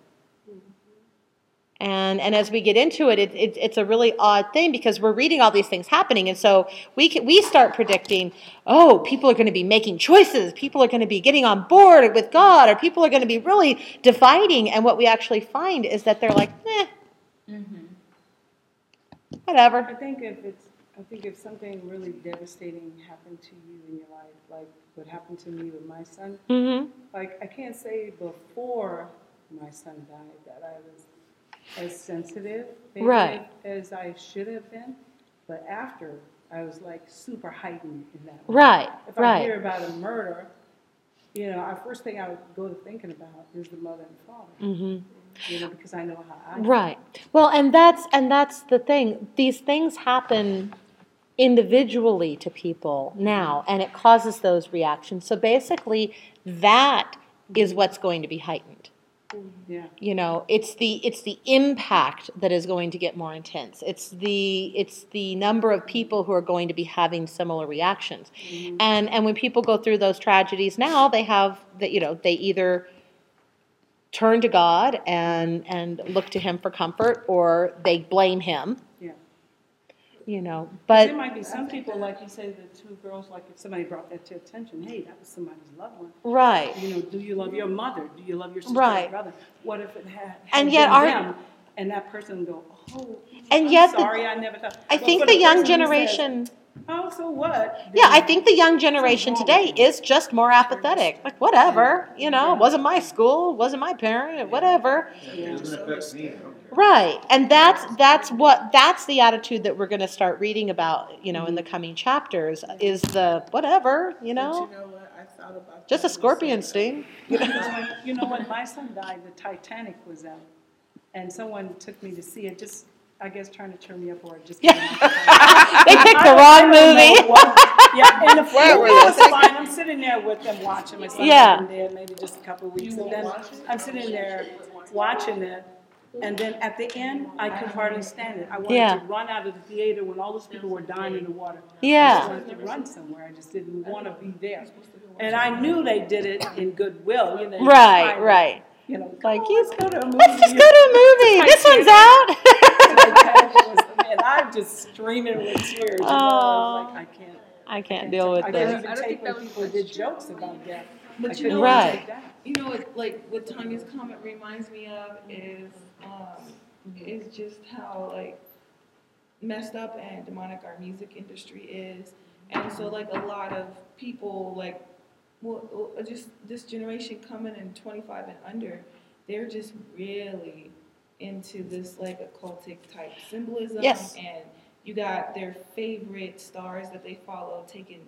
And, and as we get into it, it, it, it's a really odd thing because we're reading all these things happening. And so we, can, we start predicting, oh, people are going to be making choices. People are going to be getting on board with God, or people are going to be really dividing. And what we actually find is that they're like, eh, Mm-hmm. I whatever. think if it's, I think if something really devastating happened to you in your life, like what happened to me with my son, Mm-hmm. like I can't say before my son died that I was as sensitive maybe Right. as I should have been, but after I was like super heightened in that. way. Right, If I right. hear about a murder, you know, our first thing I would go to thinking about is the mother and father, Mm-hmm. you know, because I know how I. feel. Right. Well, and that's and that's the thing. These things happen individually to people now, and it causes those reactions. So basically, that is what's going to be heightened. Yeah. You know, it's the it's the impact that is going to get more intense. It's the it's the number of people who are going to be having similar reactions. Mm-hmm. And and when people go through those tragedies now, they have that you know, they either turn to God and and look to him for comfort or they blame him. Yeah. You know, But there might be some people, like you say, the two girls, like if somebody brought that to attention, hey, that was somebody's loved one. right. You know, do you love your mother? Do you love your sister Right. or brother? What if it had, had And yet been our- them, and that person go, oh, And I'm yet the- sorry, I never thought. I But think for the young person says, generation Oh, so what? Yeah, I think the young generation today is just more apathetic. Like whatever, you know, it wasn't my school, wasn't my parent, whatever. Yeah. It doesn't affect me, I don't care. Right. And that's that's what that's the attitude that we're going to start reading about, you know, in the mm-hmm. coming chapters is the whatever, you But know. you know what? I thought about Just a scorpion myself. sting. Because when, you know, when my son died, the Titanic was out, and someone took me to see it, just, I guess, trying to turn me up or just. Yeah. getting out the They picked the wrong I don't know movie. what- Yeah, in the Where were movie was fine. I'm sitting there with them watching. My son Yeah. had there maybe just a couple of weeks, and then I'm sitting there watching it, And then at the end, I could hardly stand it. I wanted Yeah. to run out of the theater when all those people were dying in the water. Yeah. I Yeah. just wanted to run somewhere. I just didn't want to be there. And I knew they did it in goodwill, you know. Right, trying right. You know, Like, like, you- let's go to a movie. Let's just go to a movie. This one's out. And I'm just streaming with tears. You know, I was like, I can't. I can't deal with this. I this. can't even take when people did jokes about death. I But you couldn't know, even Right. take that. You know what, like, what Tanya's comment reminds me of is, um, is just how, like, messed up and demonic our music industry is. And so, like, a lot of people, like, well, well, just this generation coming in 25 and under, they're just really into this, like, occultic type symbolism. Yes. And you got their favorite stars that they follow taking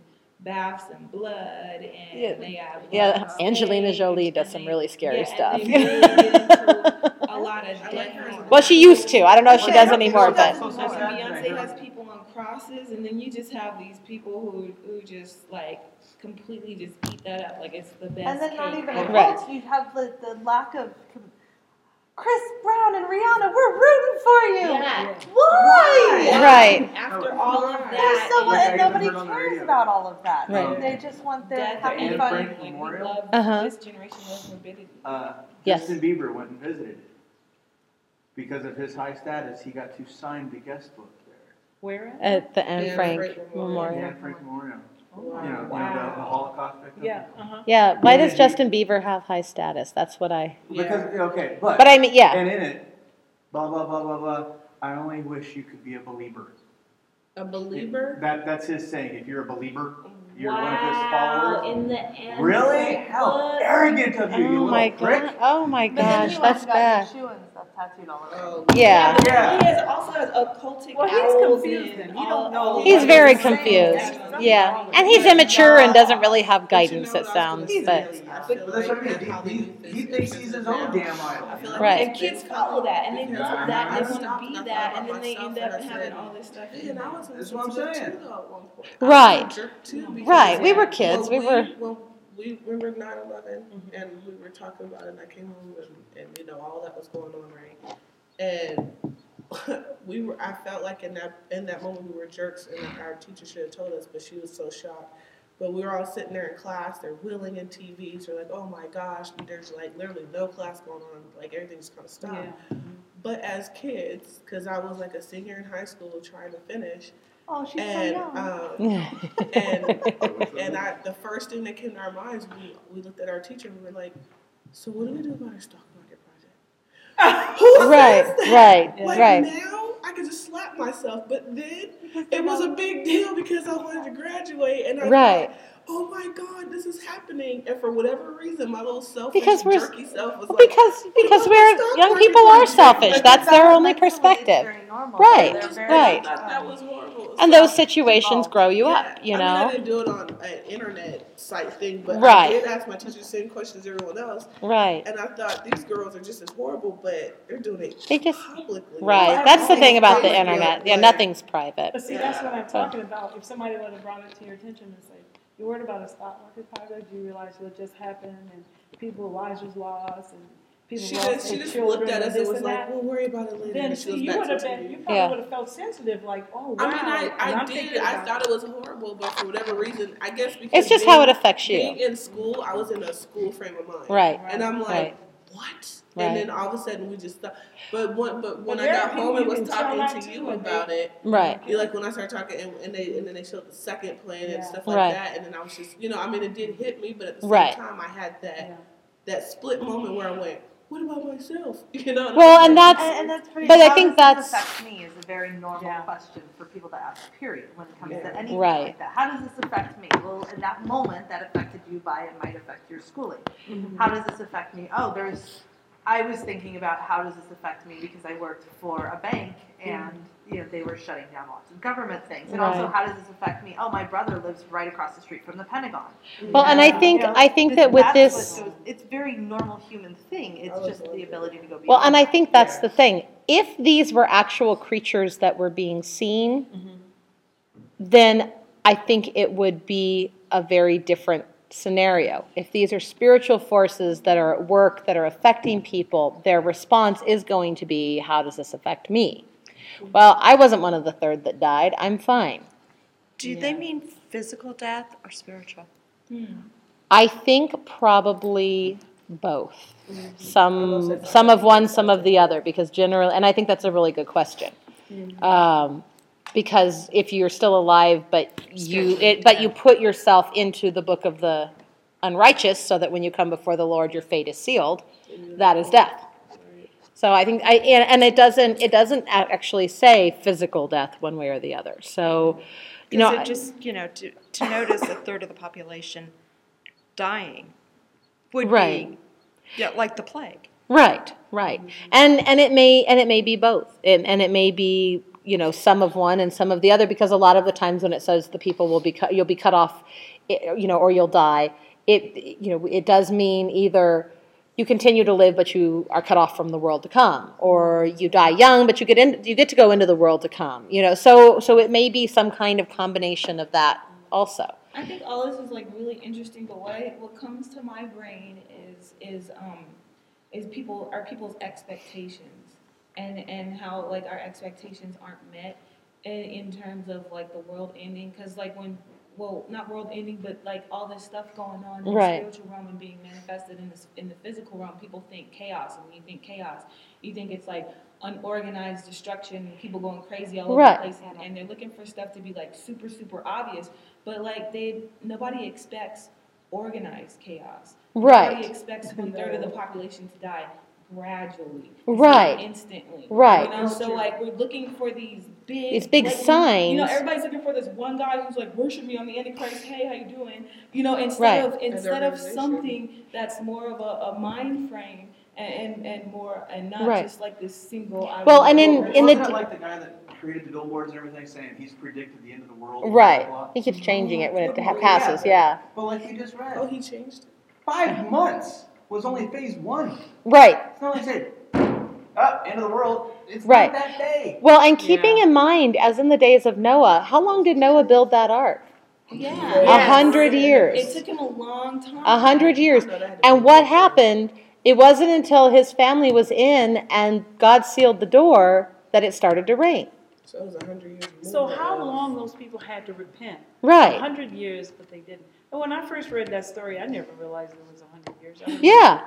baths in blood, and Yeah. they have Yeah, Angelina Jolie does some really scary yeah, stuff. And they really get into a lot of different. Well, she used to. I don't know if she does anymore, but And Beyonce has people on crosses, and then you just have these people who who just like completely just eat that up, like it's the best. And then not even ever. Right. you have the, the lack of com- Chris Brown and Rihanna, we're rooting for you. Yeah. Why? Right. After all of There's that, so much, and nobody heard on the cares about all of that. Right. They just want their death happy Anne fun. Frank like Memorial? Uh-huh. this generation loves morbidity. Uh, Yes. Justin Bieber went and visited. Because of his high status, he got to sign the guest book there. Where at? at the Anne Anne Frank Frank Memorial. Anne Frank Memorial. You know, you know, the, the Holocaust victim. Yeah, uh-huh. Yeah, why does Justin Bieber have high status? That's what I. Because, okay, but. But I mean, yeah. And in it, blah, blah, blah, blah, blah, I only wish you could be a believer. A believer? That, that's his saying, if you're a believer, you're one of his Wow, followers. in the end. Really? How arrogant of you, you Oh my prick. god! Oh my But then gosh, you that's also got bad. your shoe and stuff tattooed all over. Oh, Yeah. but Yeah. He has also has occultic Well, he's confused and. He don't know He's that. very confused. Something's Yeah, and he's immature and doesn't really have But you guidance. know It what I was sounds, gonna but say? I But that's what I mean, he, he, he thinks he's his own damn idol. I feel like Right. And kids follow that, and they love I- that, I and they want to be that, and then they end up having all this stuff. And I was That's what I'm sensitive saying. too, though, at one point. Right. I was a jerk too, because right, we were kids. We were. We remember 9 11 mm-hmm. and we were talking about it, and I came home and, and you know, all that was going on, right? And we were, I felt like in that in that moment we were jerks, and our teacher should have told us, but she was so shocked. But we were all sitting there in class, they're wheeling in TVs, they're like, oh my gosh, there's like literally no class going on, like everything's kind of stopped. Yeah. But as kids, because I was like a senior in high school trying to finish, Oh, she's and so young. um, and and I, the first thing that came to our minds, we we looked at our teacher and we were like, so what do we do about our stock market project? Who right, right, Like right. now, I could just slap myself, but then it was a big deal because I wanted to graduate, and I Right. thought, oh my God, this is happening, and for whatever reason, my little selfish, Because we're- jerky self was Well, like, because because we're young people are project? selfish. That's their only perspective. normal. Right, right. That was horrible. And So- those situations grow you Yeah, up. You I mean, I know. didn't do it on an internet site thing, but Right. I did ask my teacher the same questions as everyone else, Right. and I thought these girls are just as horrible, but they're doing it They just. publicly. Right. Like, That's the thing about the public, internet. Yeah, like- nothing's private. But see, that's what I'm talking about. If somebody would have brought it to your attention and say, you're worried about a stock market project, you realize what just happened and people's lives was lost and people She lost just, she their just children looked at us and this was and like, that. "We'll worry about it later." Then and she see, was you would have been, you probably Yeah. would have felt sensitive, like, oh, wow. I mean, I, I I'm did. I thought it was horrible, but for whatever reason, I guess because It's just being, how it affects you. Being in school, I was in a school frame of mind, Right. And I'm like, Right. What? Right. And then all of a sudden we just stopped. But when, but when But I got home and was talking to to you about it, Right. you like when I started talking and, and they and then they showed the second plan and stuff like Right. that, and then I was just, you know, I mean, it did hit me, but at the same Right. time, I had that Yeah. that split moment where I went, what about myself? You know. Well, and that's- And, and that's pretty. But I how think does this that's- affect me is a very normal Yeah. question for people to ask. Period. When it comes Yeah. to anything Right. like that, how does this affect me? Well, in that moment, that affected you by it might affect your schooling. Mm-hmm. How does this affect me? Oh, there's. I was thinking about how does this affect me because I worked for a bank and you know they were shutting down lots of government things. And also, how does this affect me? Oh, my brother lives right across the street from the Pentagon. Well, and I You think know, I think that with this. goes- it's very normal human thing. It's was just the ability to go beyond. Well, and I think that's the thing. If these were actual creatures that were being seen, mm-hmm. then I think it would be a very different scenario, if these are spiritual forces that are at work, that are affecting people, their response is going to be, how does this affect me? Well, I wasn't one of the third that died. I'm fine. Do they mean physical death or spiritual? Hmm. I think probably both. Some, some of one, some of the other, because generally, and I think that's a really good question. Um, because if you're still alive, but you, it, but you put yourself into the book of the unrighteous, so that when you come before the Lord, your fate is sealed, that is death. So I think I, and, and it doesn't, it doesn't actually say physical death one way or the other. So, you know, it just, you know, to, to notice a third of the population dying would Right. be, yeah, like the plague. Right, right. And and it may and it may be both. And and it may be, you know, some of one and some of the other because a lot of the times when it says the people will be cut you'll be cut off, you know, or you'll die, it you know, it does mean either you continue to live but you are cut off from the world to come or you die young but you get in you get to go into the world to come. You know, so so it may be some kind of combination of that also. I think all this is like really interesting, but what I, what comes to my brain is is um is people are people's expectations and and how like our expectations aren't met in, in terms of like the world ending because like when well not world ending but like all this stuff going on in Right. the spiritual realm and being manifested in this in the physical realm people think chaos and when you think chaos you think it's like unorganized destruction people going crazy all over Right. the place and, and they're looking for stuff to be like super super obvious but like they nobody expects organized chaos Right. nobody expects one third of the population to die gradually It's Right. not instantly Right. you know so like we're looking for these big These big blatant- you know everybody's looking for this one guy who's like worship me on the antichrist hey how you doing you know instead Right. of instead of something that's more of a, a mind frame and, and, and more and not Right. just like this single I Well, and go in- over in the like the guy that created the billboards and everything saying he's predicted the end of the world? Right. blah, blah, He keeps changing it when it blah? ha- passes, yeah. But like you just read, Oh, he changed it. five months was only phase one. Right. It's not like said, up, end of the world. It's Right. not that day. Well, and keeping in mind, as in the days of Noah, how long did Noah build that ark? yeah A hundred years. it took him a long time A hundred years. And what happened? It wasn't until his family was in and God sealed the door that it started to rain. So it was a hundred years. So how long those people had to repent? Right. A hundred years, but they didn't. And when I first read that story, I never realized it was a hundred years. I don't Yeah.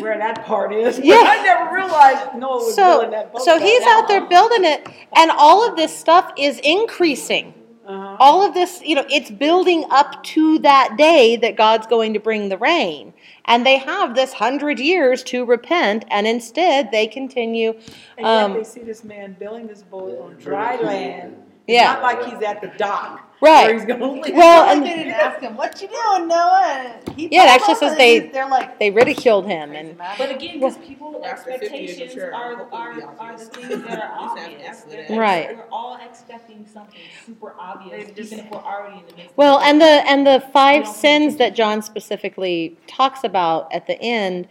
Where that part is. Yeah. I never realized Noah was So, building that boat. so that he's long. out there building it, and all of this stuff is increasing. Uh-huh. All of this, you know, it's building up to that day that God's going to bring the rain. And they have this hundred years to repent, and instead they continue. And yet Um, they see this man building this boat on dry land. It's Yeah. not like he's at the dock. Right. Where he's gonna leave. Well, and they didn't ask him, "What you doing, Noah?" He Yeah, it actually says they- They're like, they ridiculed him, and. But again, because people After 50 years, I'm expectations sure, are, are, are the things that are He's obvious. They're Right. We're all expecting something super obvious, even if we're already in the midst. Well, and the and the five sins that John specifically talks about at the end,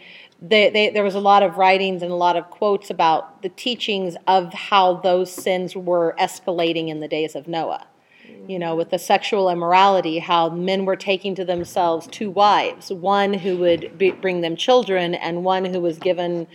they, they, there was a lot of writings and a lot of quotes about the teachings of how those sins were escalating in the days of Noah. You know, with the sexual immorality, how men were taking to themselves two wives, one who would be, bring them children, and one who was given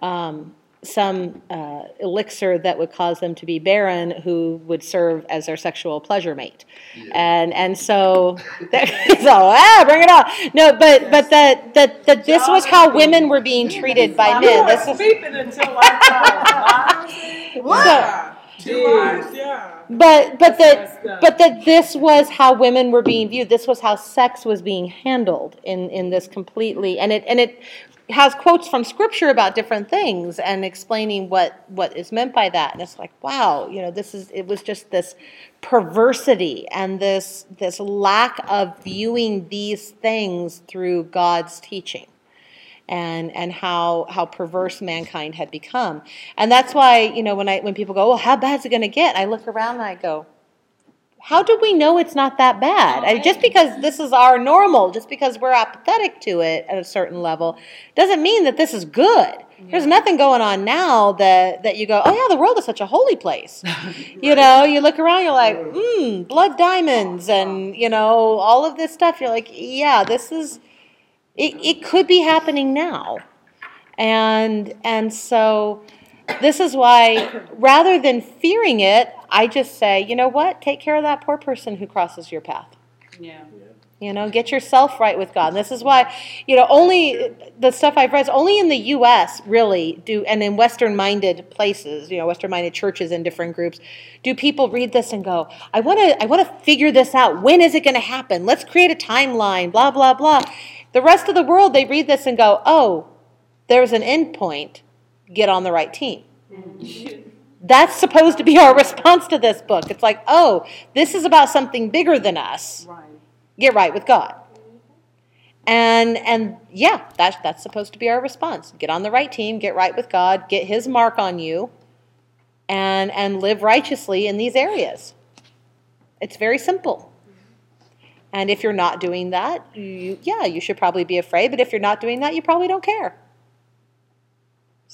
um, some uh, elixir that would cause them to be barren, who would serve as their sexual pleasure mate. And and so, so ah, bring it on. No, but but that that that this was how women were being treated by men. were This is sleeping until I told What? Two lives, yeah. But but that but that this was how women were being viewed. This was how sex was being handled in in this completely, and it and it has quotes from scripture about different things and explaining what what is meant by that. And it's like, wow, you know, this is it was just this perversity and this this lack of viewing these things through God's teaching and and how how perverse mankind had become. And that's why, you know, when I when people go, "Well, how bad's it going to get?" I look around and I go, how do we know it's not that bad? And just because this is our normal, just because we're apathetic to it at a certain level, doesn't mean that this is good. There's nothing going on now that, that you go, oh yeah, the world is such a holy place. You know, you look around, you're like, hmm, blood diamonds, and you know, all of this stuff. You're like, yeah, this is, it, it could be happening now, and and so this is why rather than fearing it, I just say, you know what? Take care of that poor person who crosses your path. Yeah. You know, get yourself right with God. And this is why, you know, only the stuff I've read is only in the U.S. really do, and in Western-minded places, you know, Western-minded churches and different groups, do people read this and go, "I want to, I want to figure this out. When is it going to happen? Let's create a timeline." Blah blah blah. The rest of the world, they read this and go, "Oh, there's an end point. Get on the right team." Mm-hmm. That's supposed to be our response to this book. It's like, "Oh, this is about something bigger than us." Right. get right with God. And and yeah, that's that's supposed to be our response. Get on the right team, get right with God, get his mark on you, and and live righteously in these areas. It's very simple. And if you're not doing that, you yeah, you should probably be afraid, but if you're not doing that, you probably don't care.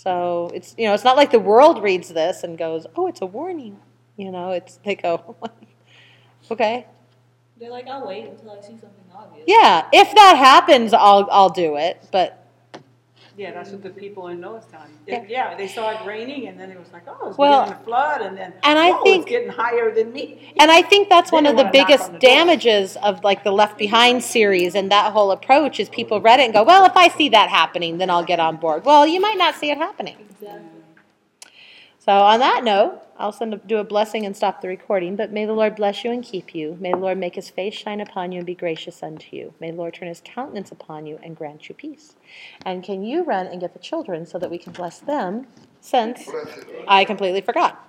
So it's you know, it's not like the world reads this and goes, "Oh, it's a warning." You know, it's they go, "Okay, They're like, I'll wait until I see something obvious. Yeah, if that happens, I'll I'll do it. But Yeah, that's what the people in Noah's time. Yeah. Yeah, they saw it raining and then it was like, oh, it's Well, beginning to flood and then, and I oh, whoa, think- it's getting higher than me. and I think that's They one of the biggest the damages of like the Left Behind series and that whole approach is people read it and go, well, if I see that happening, then I'll get on board. Well, you might not see it happening. Exactly. So on that note, I'll send a, do a blessing and stop the recording. But may the Lord bless you and keep you. May the Lord make His face shine upon you and be gracious unto you. May the Lord turn His countenance upon you and grant you peace. And can you run and get the children so that we can bless them? Since I completely forgot.